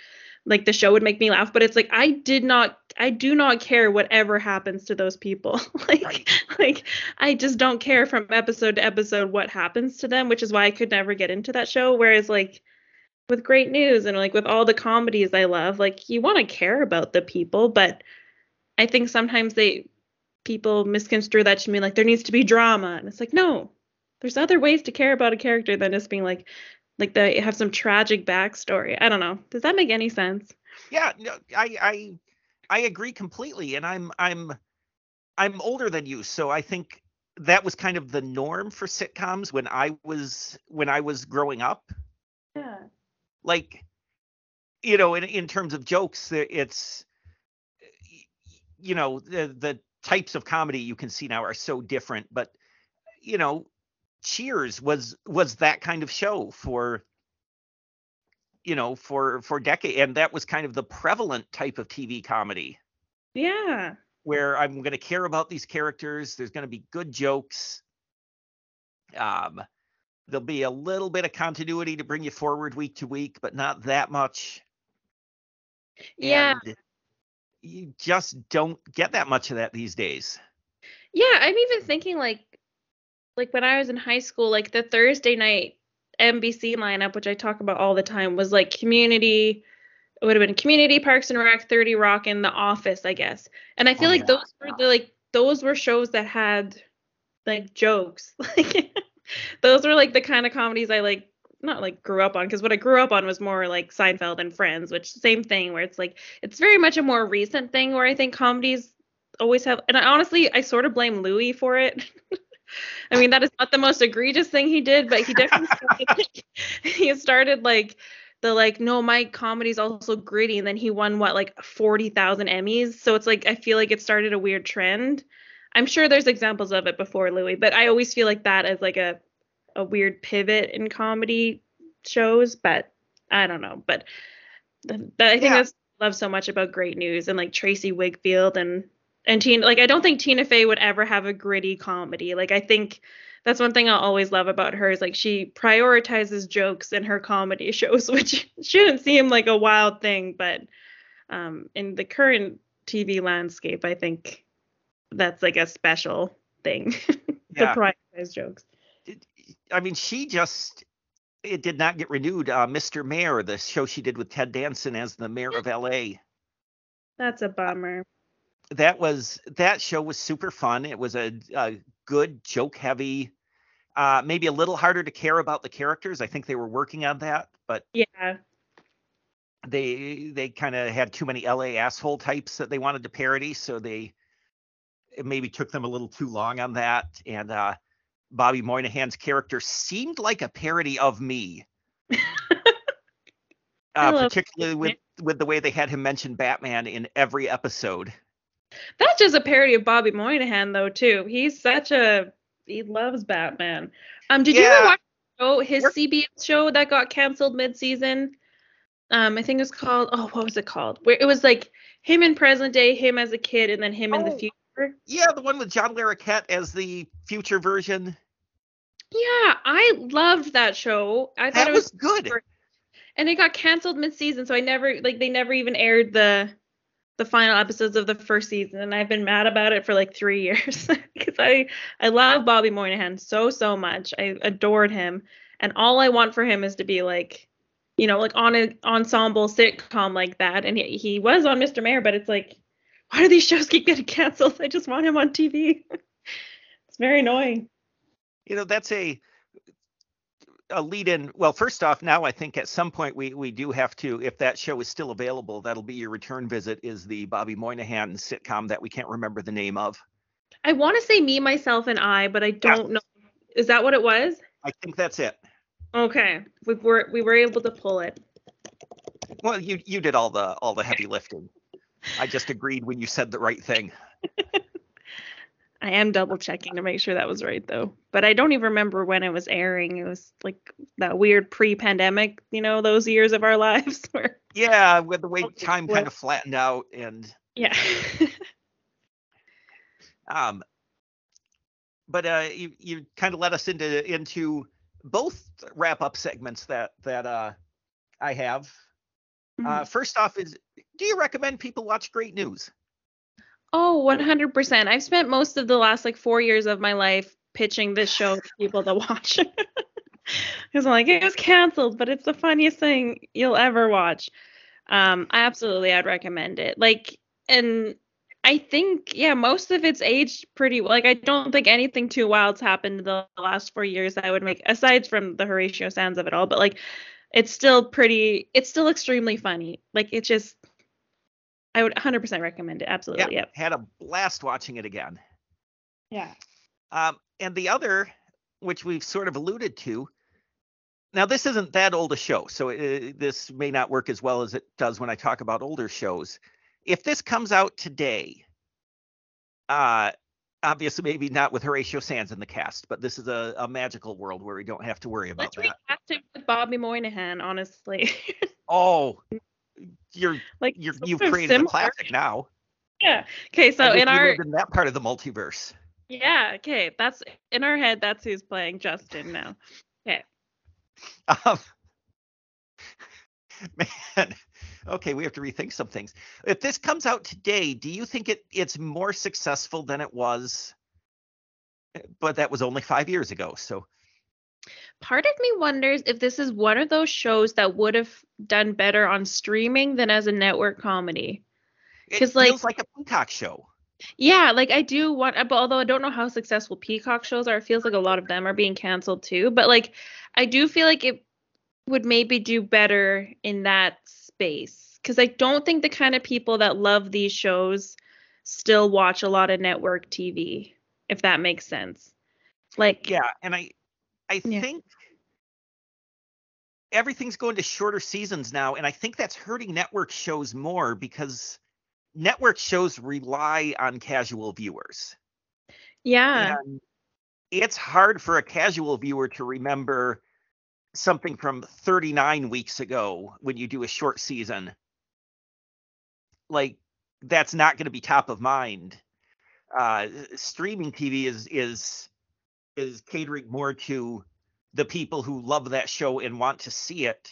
like the show would make me laugh but it's like i did not i do not care whatever happens to those people like right. like i just don't care from episode to episode what happens to them which is why i could never get into that show whereas like with great news and like with all the comedies i love like you want to care about the people but i think sometimes they people misconstrue that to mean like there needs to be drama and it's like no there's other ways to care about a character than just being like like they have some tragic backstory. I don't know. Does that make any sense? Yeah, no, I I I agree completely, and I'm I'm I'm older than you, so I think that was kind of the norm for sitcoms when I was when I was growing up. Yeah. Like, you know, in in terms of jokes, it's you know the the types of comedy you can see now are so different, but you know Cheers was was that kind of show for you know for for decade and that was kind of the prevalent type of TV comedy. Yeah. Where I'm going to care about these characters, there's going to be good jokes. Um there'll be a little bit of continuity to bring you forward week to week, but not that much. Yeah. And you just don't get that much of that these days. Yeah, I'm even thinking like like when I was in high school, like the Thursday night NBC lineup, which I talk about all the time, was like community. It would have been Community, Parks and Rec, 30 Rock, and The Office, I guess. And I oh feel oh, like yeah. those were the like those were shows that had like jokes. Like those were like the kind of comedies I like not like grew up on because what I grew up on was more like Seinfeld and Friends, which same thing where it's like it's very much a more recent thing where I think comedies always have and I honestly I sort of blame Louis for it. I mean, that is not the most egregious thing he did, but he definitely started, like, he started like the like no my comedy's also gritty and then he won what like 40,000 Emmys. So it's like I feel like it started a weird trend. I'm sure there's examples of it before Louis, but I always feel like that as like a a weird pivot in comedy shows, but I don't know. But the, the, I think Yeah. that's what I love so much about Great News and like Tracy Wigfield and and Tina. Like I don't think Tina Fey would ever have a gritty comedy. Like I think that's one thing I'll always love about her is like she prioritizes jokes in her comedy shows, which shouldn't seem like a wild thing, but um, in the current TV landscape, I think that's like a special thing to Yeah. prioritize jokes. I mean, she just it did not get renewed. Uh, Mr. Mayor, the show she did with Ted Danson as the mayor of LA. That's a bummer. That was that show was super fun. It was a, a good joke heavy. Uh, maybe a little harder to care about the characters. I think they were working on that, but Yeah. they they kind of had too many LA asshole types that they wanted to parody, so they it maybe took them a little too long on that. And uh, Bobby Moynihan's character seemed like a parody of me, uh, particularly with with the way they had him mention Batman in every episode. That's just a parody of Bobby Moynihan though too. He's such a he loves Batman. Um did you ever watch show, his We're- CBS show that got canceled mid-season? Um I think it was called oh what was it called? Where it was like him in present day, him as a kid and then him in the Oh. future. Yeah, the one with John Larroquette as the future version. Yeah, I loved that show. I thought That it was was good. and it got canceled mid-season, so I never like they never even aired the the final episodes of the first season, and I've been mad about it for like three years because I I love Bobby Moynihan so so much. I adored him, and all I want for him is to be like, you know, like on an ensemble sitcom like that. And he, he was on Mr. Mayor, but it's like, why do these shows keep getting canceled? I just want him on TV. it's very annoying. you know that's a a lead in well first off now i think at some point we we do have to if that show is still available that'll be your return visit is the bobby moynihan sitcom that we can't remember the name of I want to say me, myself, and I, but I don't know. Is that what it was? i think that's it Okay, we were we were able to pull it. well you you did all the all the heavy lifting i just agreed when you said the right thing I am double checking to make sure that was right though. But I don't even remember when it was airing. It was like that weird pre-pandemic, you know, those years of our lives where yeah with the way time kind of flattened out and yeah. um but uh you you kind of led us into into both wrap up segments that that uh i have Uh, first off, is do you recommend people watch Great News? oh, 100%. I've spent most of the last like 4 years of my life pitching this show to people to watch. Cuz I'm like it was canceled, but it's the funniest thing you'll ever watch. Um I absolutely I'd recommend it. Like and I think yeah, most of it's aged pretty well. Like I don't think anything too wild's happened in the last 4 years that I would make aside from the Horatio Sanz of it all, but like it's still pretty it's still extremely funny. Like it just I would 100% recommend it. Absolutely. Yep. Had a blast watching it again. Yeah. Um, and the other, which we've sort of alluded to, now this isn't that old a show, so uh this may not work as well as it does when I talk about older shows. If this comes out today, uh, obviously maybe not with Horatio Sanz in the cast, but this is a, a magical world where we don't have to worry about Let's that. recast it with Bobby Moynihan, honestly. Oh, you're like you're you've created a classic now. Yeah. Okay, so in our in that part of the multiverse. yeah, okay, that's in our head. That's who's playing Justin now. Okay. Um, man, okay, we have to rethink some things. If this comes out today, do you think it it's more successful than it was? But that was only five years ago. So Part of me wonders if this is one of those shows that would have done better on streaming than as a network comedy. it 'Cause, like- feels like a Peacock show. Yeah, like I do want, but although I don't know how successful Peacock shows are, it feels like a lot of them are being canceled too. But like, I do feel like it would maybe do better in that space because I don't think the kind of people that love these shows still watch a lot of network TV, if that makes sense. Like, Yeah, and I I Yeah. think everything's going to shorter seasons now, and I think that's hurting network shows more because network shows rely on casual viewers. yeah, And it's hard for a casual viewer to remember something from 39 weeks ago when you do a short season, like that's not going to be top of mind. Uh, streaming TV is is is catering more to the people who love that show and want to see it.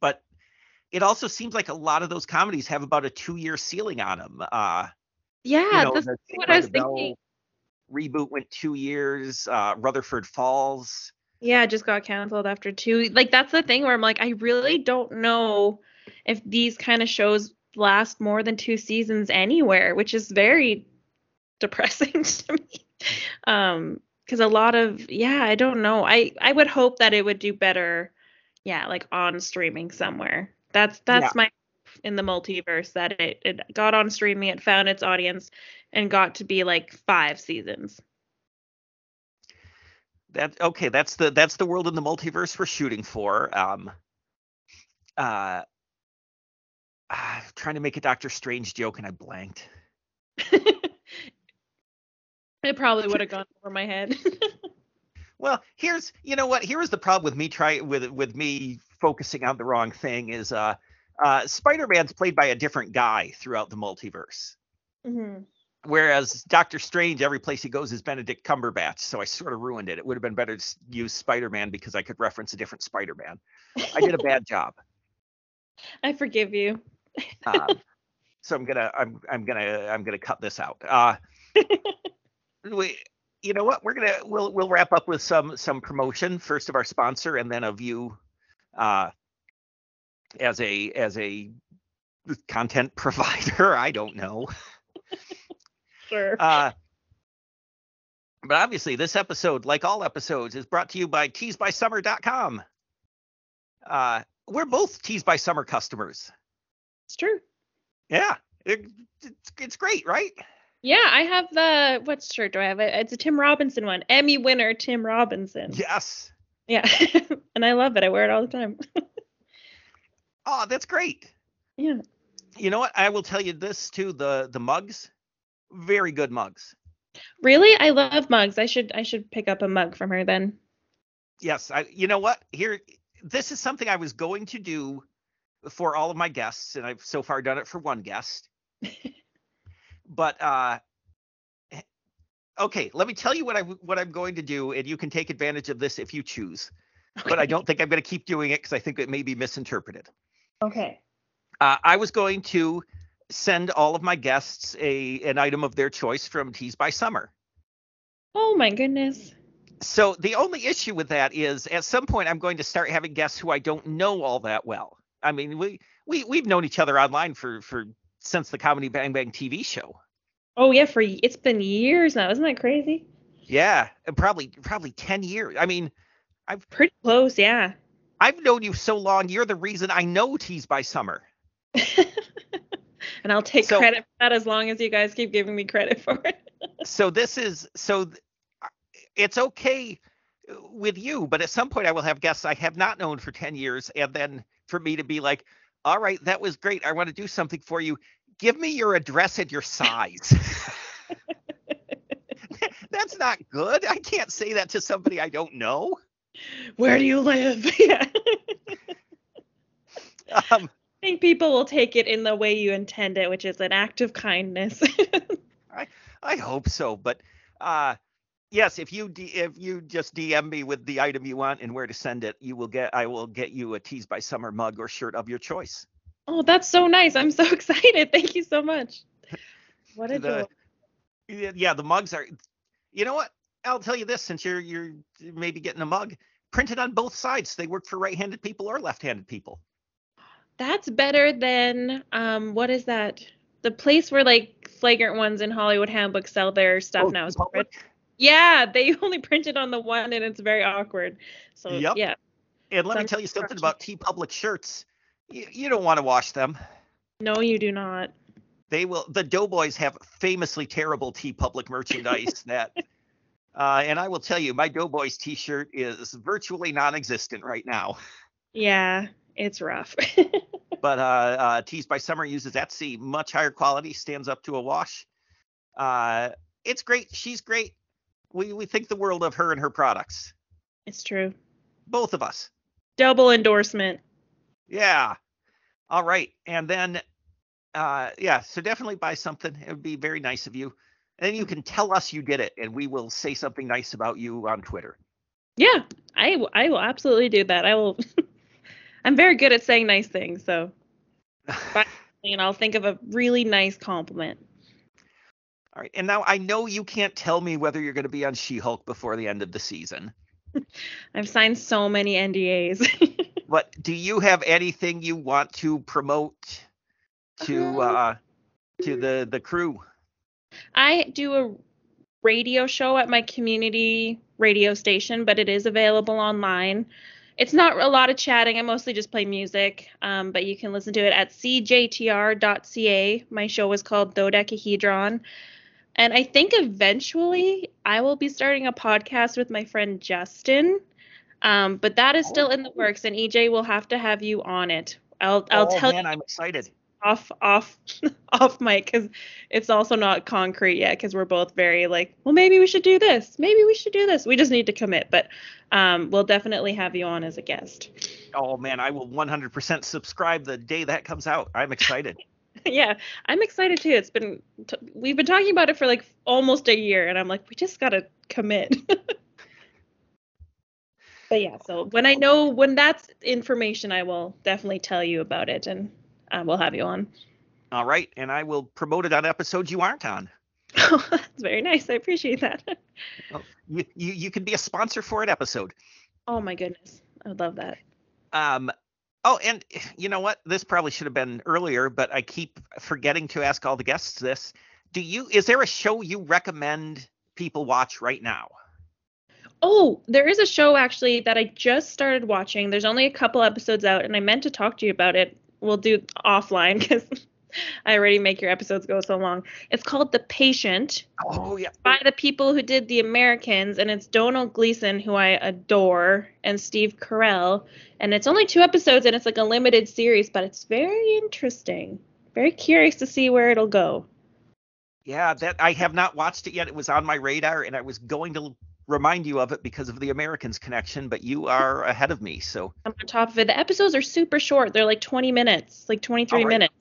But it also seems like a lot of those comedies have about a two year ceiling on them. Uh, yeah, you know, that's what I was thinking. Reboot went two years. Uh, Rutherford Falls. Yeah, just got canceled after two. Like that's the thing where I'm like, I really don't know if these kind of shows last more than two seasons anywhere, which is very depressing to me. Um, because a lot of yeah, I don't know. I I would hope that it would do better. Yeah, like on streaming somewhere. That's that's yeah. my in the multiverse that it it got on streaming, it found its audience, and got to be like five seasons. That okay, that's the that's the world in the multiverse we're shooting for. Um, uh, uh trying to make a Doctor Strange joke and I blanked. it probably would have gone over my head. well, here's you know what? Here's the problem with me try with with me focusing on the wrong thing is uh uh Spider-Man's played by a different guy throughout the multiverse. Mm-hmm. Whereas Doctor Strange, every place he goes is Benedict Cumberbatch, so I sort of ruined it. It would have been better to use Spider-Man because I could reference a different Spider-Man. I did a bad job. I forgive you. um, so I'm gonna I'm I'm gonna I'm gonna cut this out. Uh, we you know what we're gonna we'll we'll wrap up with some some promotion first of our sponsor and then of you uh as a as a content provider. I don't know sure. Uh, but obviously, this episode, like all episodes, is brought to you by teesbysummer.com. Uh, we're both Tees by Summer customers. It's true. Yeah, it, it's, it's great, right? Yeah, I have the what shirt do I have? It's a Tim Robinson one, Emmy winner Tim Robinson. Yes. Yeah, and I love it. I wear it all the time. oh, that's great. Yeah. You know what? I will tell you this too. The the mugs very good mugs. Really? I love mugs. I should I should pick up a mug from her then. Yes, I you know what? Here this is something I was going to do for all of my guests and I've so far done it for one guest. but uh okay, let me tell you what I what I'm going to do and you can take advantage of this if you choose. Okay. But I don't think I'm going to keep doing it cuz I think it may be misinterpreted. Okay. Uh, I was going to send all of my guests a an item of their choice from Tees by Summer. Oh my goodness. So the only issue with that is at some point I'm going to start having guests who I don't know all that well. I mean, we we we've known each other online for for since the Comedy Bang Bang TV show. Oh yeah, for it's been years now. Isn't that crazy? Yeah, probably probably 10 years. I mean, I've pretty close, yeah. I've known you so long. You're the reason I know Tees by Summer. and I'll take so, credit for that as long as you guys keep giving me credit for it. so this is so it's okay with you, but at some point I will have guests I have not known for 10 years and then for me to be like, "All right, that was great. I want to do something for you. Give me your address and your size." That's not good. I can't say that to somebody I don't know. Where do you live? yeah. um, I think people will take it in the way you intend it, which is an act of kindness. I I hope so, but uh yes, if you D- if you just DM me with the item you want and where to send it, you will get I will get you a Tees by Summer mug or shirt of your choice. Oh, that's so nice. I'm so excited. Thank you so much. What a the, joy. Yeah, the mugs are You know what? I'll tell you this since you're you're maybe getting a mug printed on both sides. They work for right-handed people or left-handed people that's better than um what is that? The place where like flagrant ones in Hollywood Handbook sell their stuff oh, now is Yeah, they only printed on the one and it's very awkward. So yep. yeah. And let me tell you something about TeePublic shirts. You, you don't want to wash them. No, you do not. They will. The Doughboys have famously terrible TeePublic merchandise that. Uh, and I will tell you, my Doughboys T-shirt is virtually non-existent right now. Yeah, it's rough. but uh, uh, Tees by Summer uses Etsy, much higher quality, stands up to a wash. Uh, it's great. She's great. We we think the world of her and her products. It's true. both of us. Double endorsement. Yeah. All right. And then, uh, yeah, so definitely buy something. It would be very nice of you. And then you can tell us you did it, and we will say something nice about you on Twitter. Yeah, I, I will absolutely do that. I will. I'm very good at saying nice things, so. and I'll think of a really nice compliment. All right. And now I know you can't tell me whether you're going to be on She Hulk before the end of the season. I've signed so many NDAs. but do you have anything you want to promote to uh-huh. uh to the the crew? I do a radio show at my community radio station, but it is available online. It's not a lot of chatting. I mostly just play music, um, but you can listen to it at cjtr.ca. My show is called Dodecahedron. And I think eventually I will be starting a podcast with my friend Justin. Um, but that is still in the works, and EJ will have to have you on it. I'll I'll oh, tell man, you. I'm excited. Off off off mic because it's also not concrete yet because we're both very like, well, maybe we should do this. Maybe we should do this. We just need to commit, but um, we'll definitely have you on as a guest. Oh man, I will 100% subscribe the day that comes out. I'm excited. yeah, I'm excited too. It's been t- we've been talking about it for like almost a year, and I'm like, we just gotta commit. but yeah, so when I know when that's information, I will definitely tell you about it, and uh, we'll have you on. All right, and I will promote it on episodes you aren't on. Oh, that's very nice. I appreciate that. well, you, you you can be a sponsor for an episode. Oh my goodness, I would love that. Um, Oh, and eh, you know what? This probably should have been earlier, but I keep forgetting to ask all the guests this. Do you is there a show you recommend people watch right now? Oh, there is a show actually that I just started watching. There's only a couple episodes out and I meant to talk to you about it. We'll do offline cuz I already make your episodes go so long. It's called The Patient. Oh yeah. By the people who did The Americans, and it's Domhnall Gleeson, who I adore, and Steve Carell. And it's only two episodes, and it's like a limited series, but it's very interesting. Very curious to see where it'll go. Yeah, that I have not watched it yet. It was on my radar, and I was going to remind you of it because of the Americans connection, but you are ahead of me. So I'm on top of it. The episodes are super short. They're like 20 minutes, like 23 right. minutes.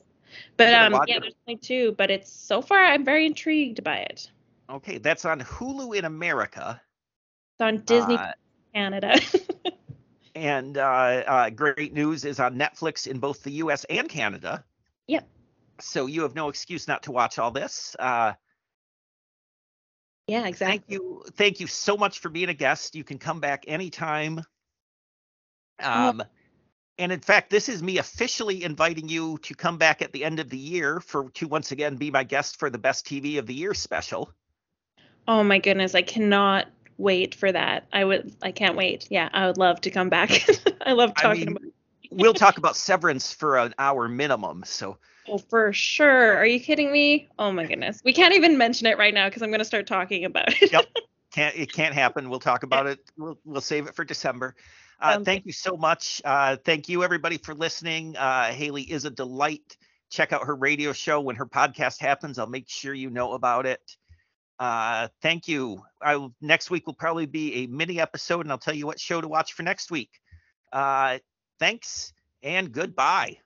But um, yeah, there's only two, but it's so far I'm very intrigued by it. Okay, that's on Hulu in America. It's on Disney uh, Canada. and uh, uh, great news is on Netflix in both the U.S. and Canada. Yep. So you have no excuse not to watch all this. Uh, yeah, exactly. Thank you. Thank you so much for being a guest. You can come back anytime. Um, and in fact, this is me officially inviting you to come back at the end of the year for to once again be my guest for the best TV of the year special. Oh my goodness, I cannot wait for that. I would I can't wait. Yeah, I would love to come back. I love talking I mean, about We'll talk about Severance for an hour minimum, so Oh, for sure. Are you kidding me? Oh my goodness. We can't even mention it right now because I'm going to start talking about it. yep. Can't it can't happen. We'll talk about it. We'll we'll save it for December. Uh, thank you so much. Uh, thank you, everybody, for listening. Uh, Haley is a delight. Check out her radio show when her podcast happens. I'll make sure you know about it. Uh, thank you. I, next week will probably be a mini episode, and I'll tell you what show to watch for next week. Uh, thanks and goodbye.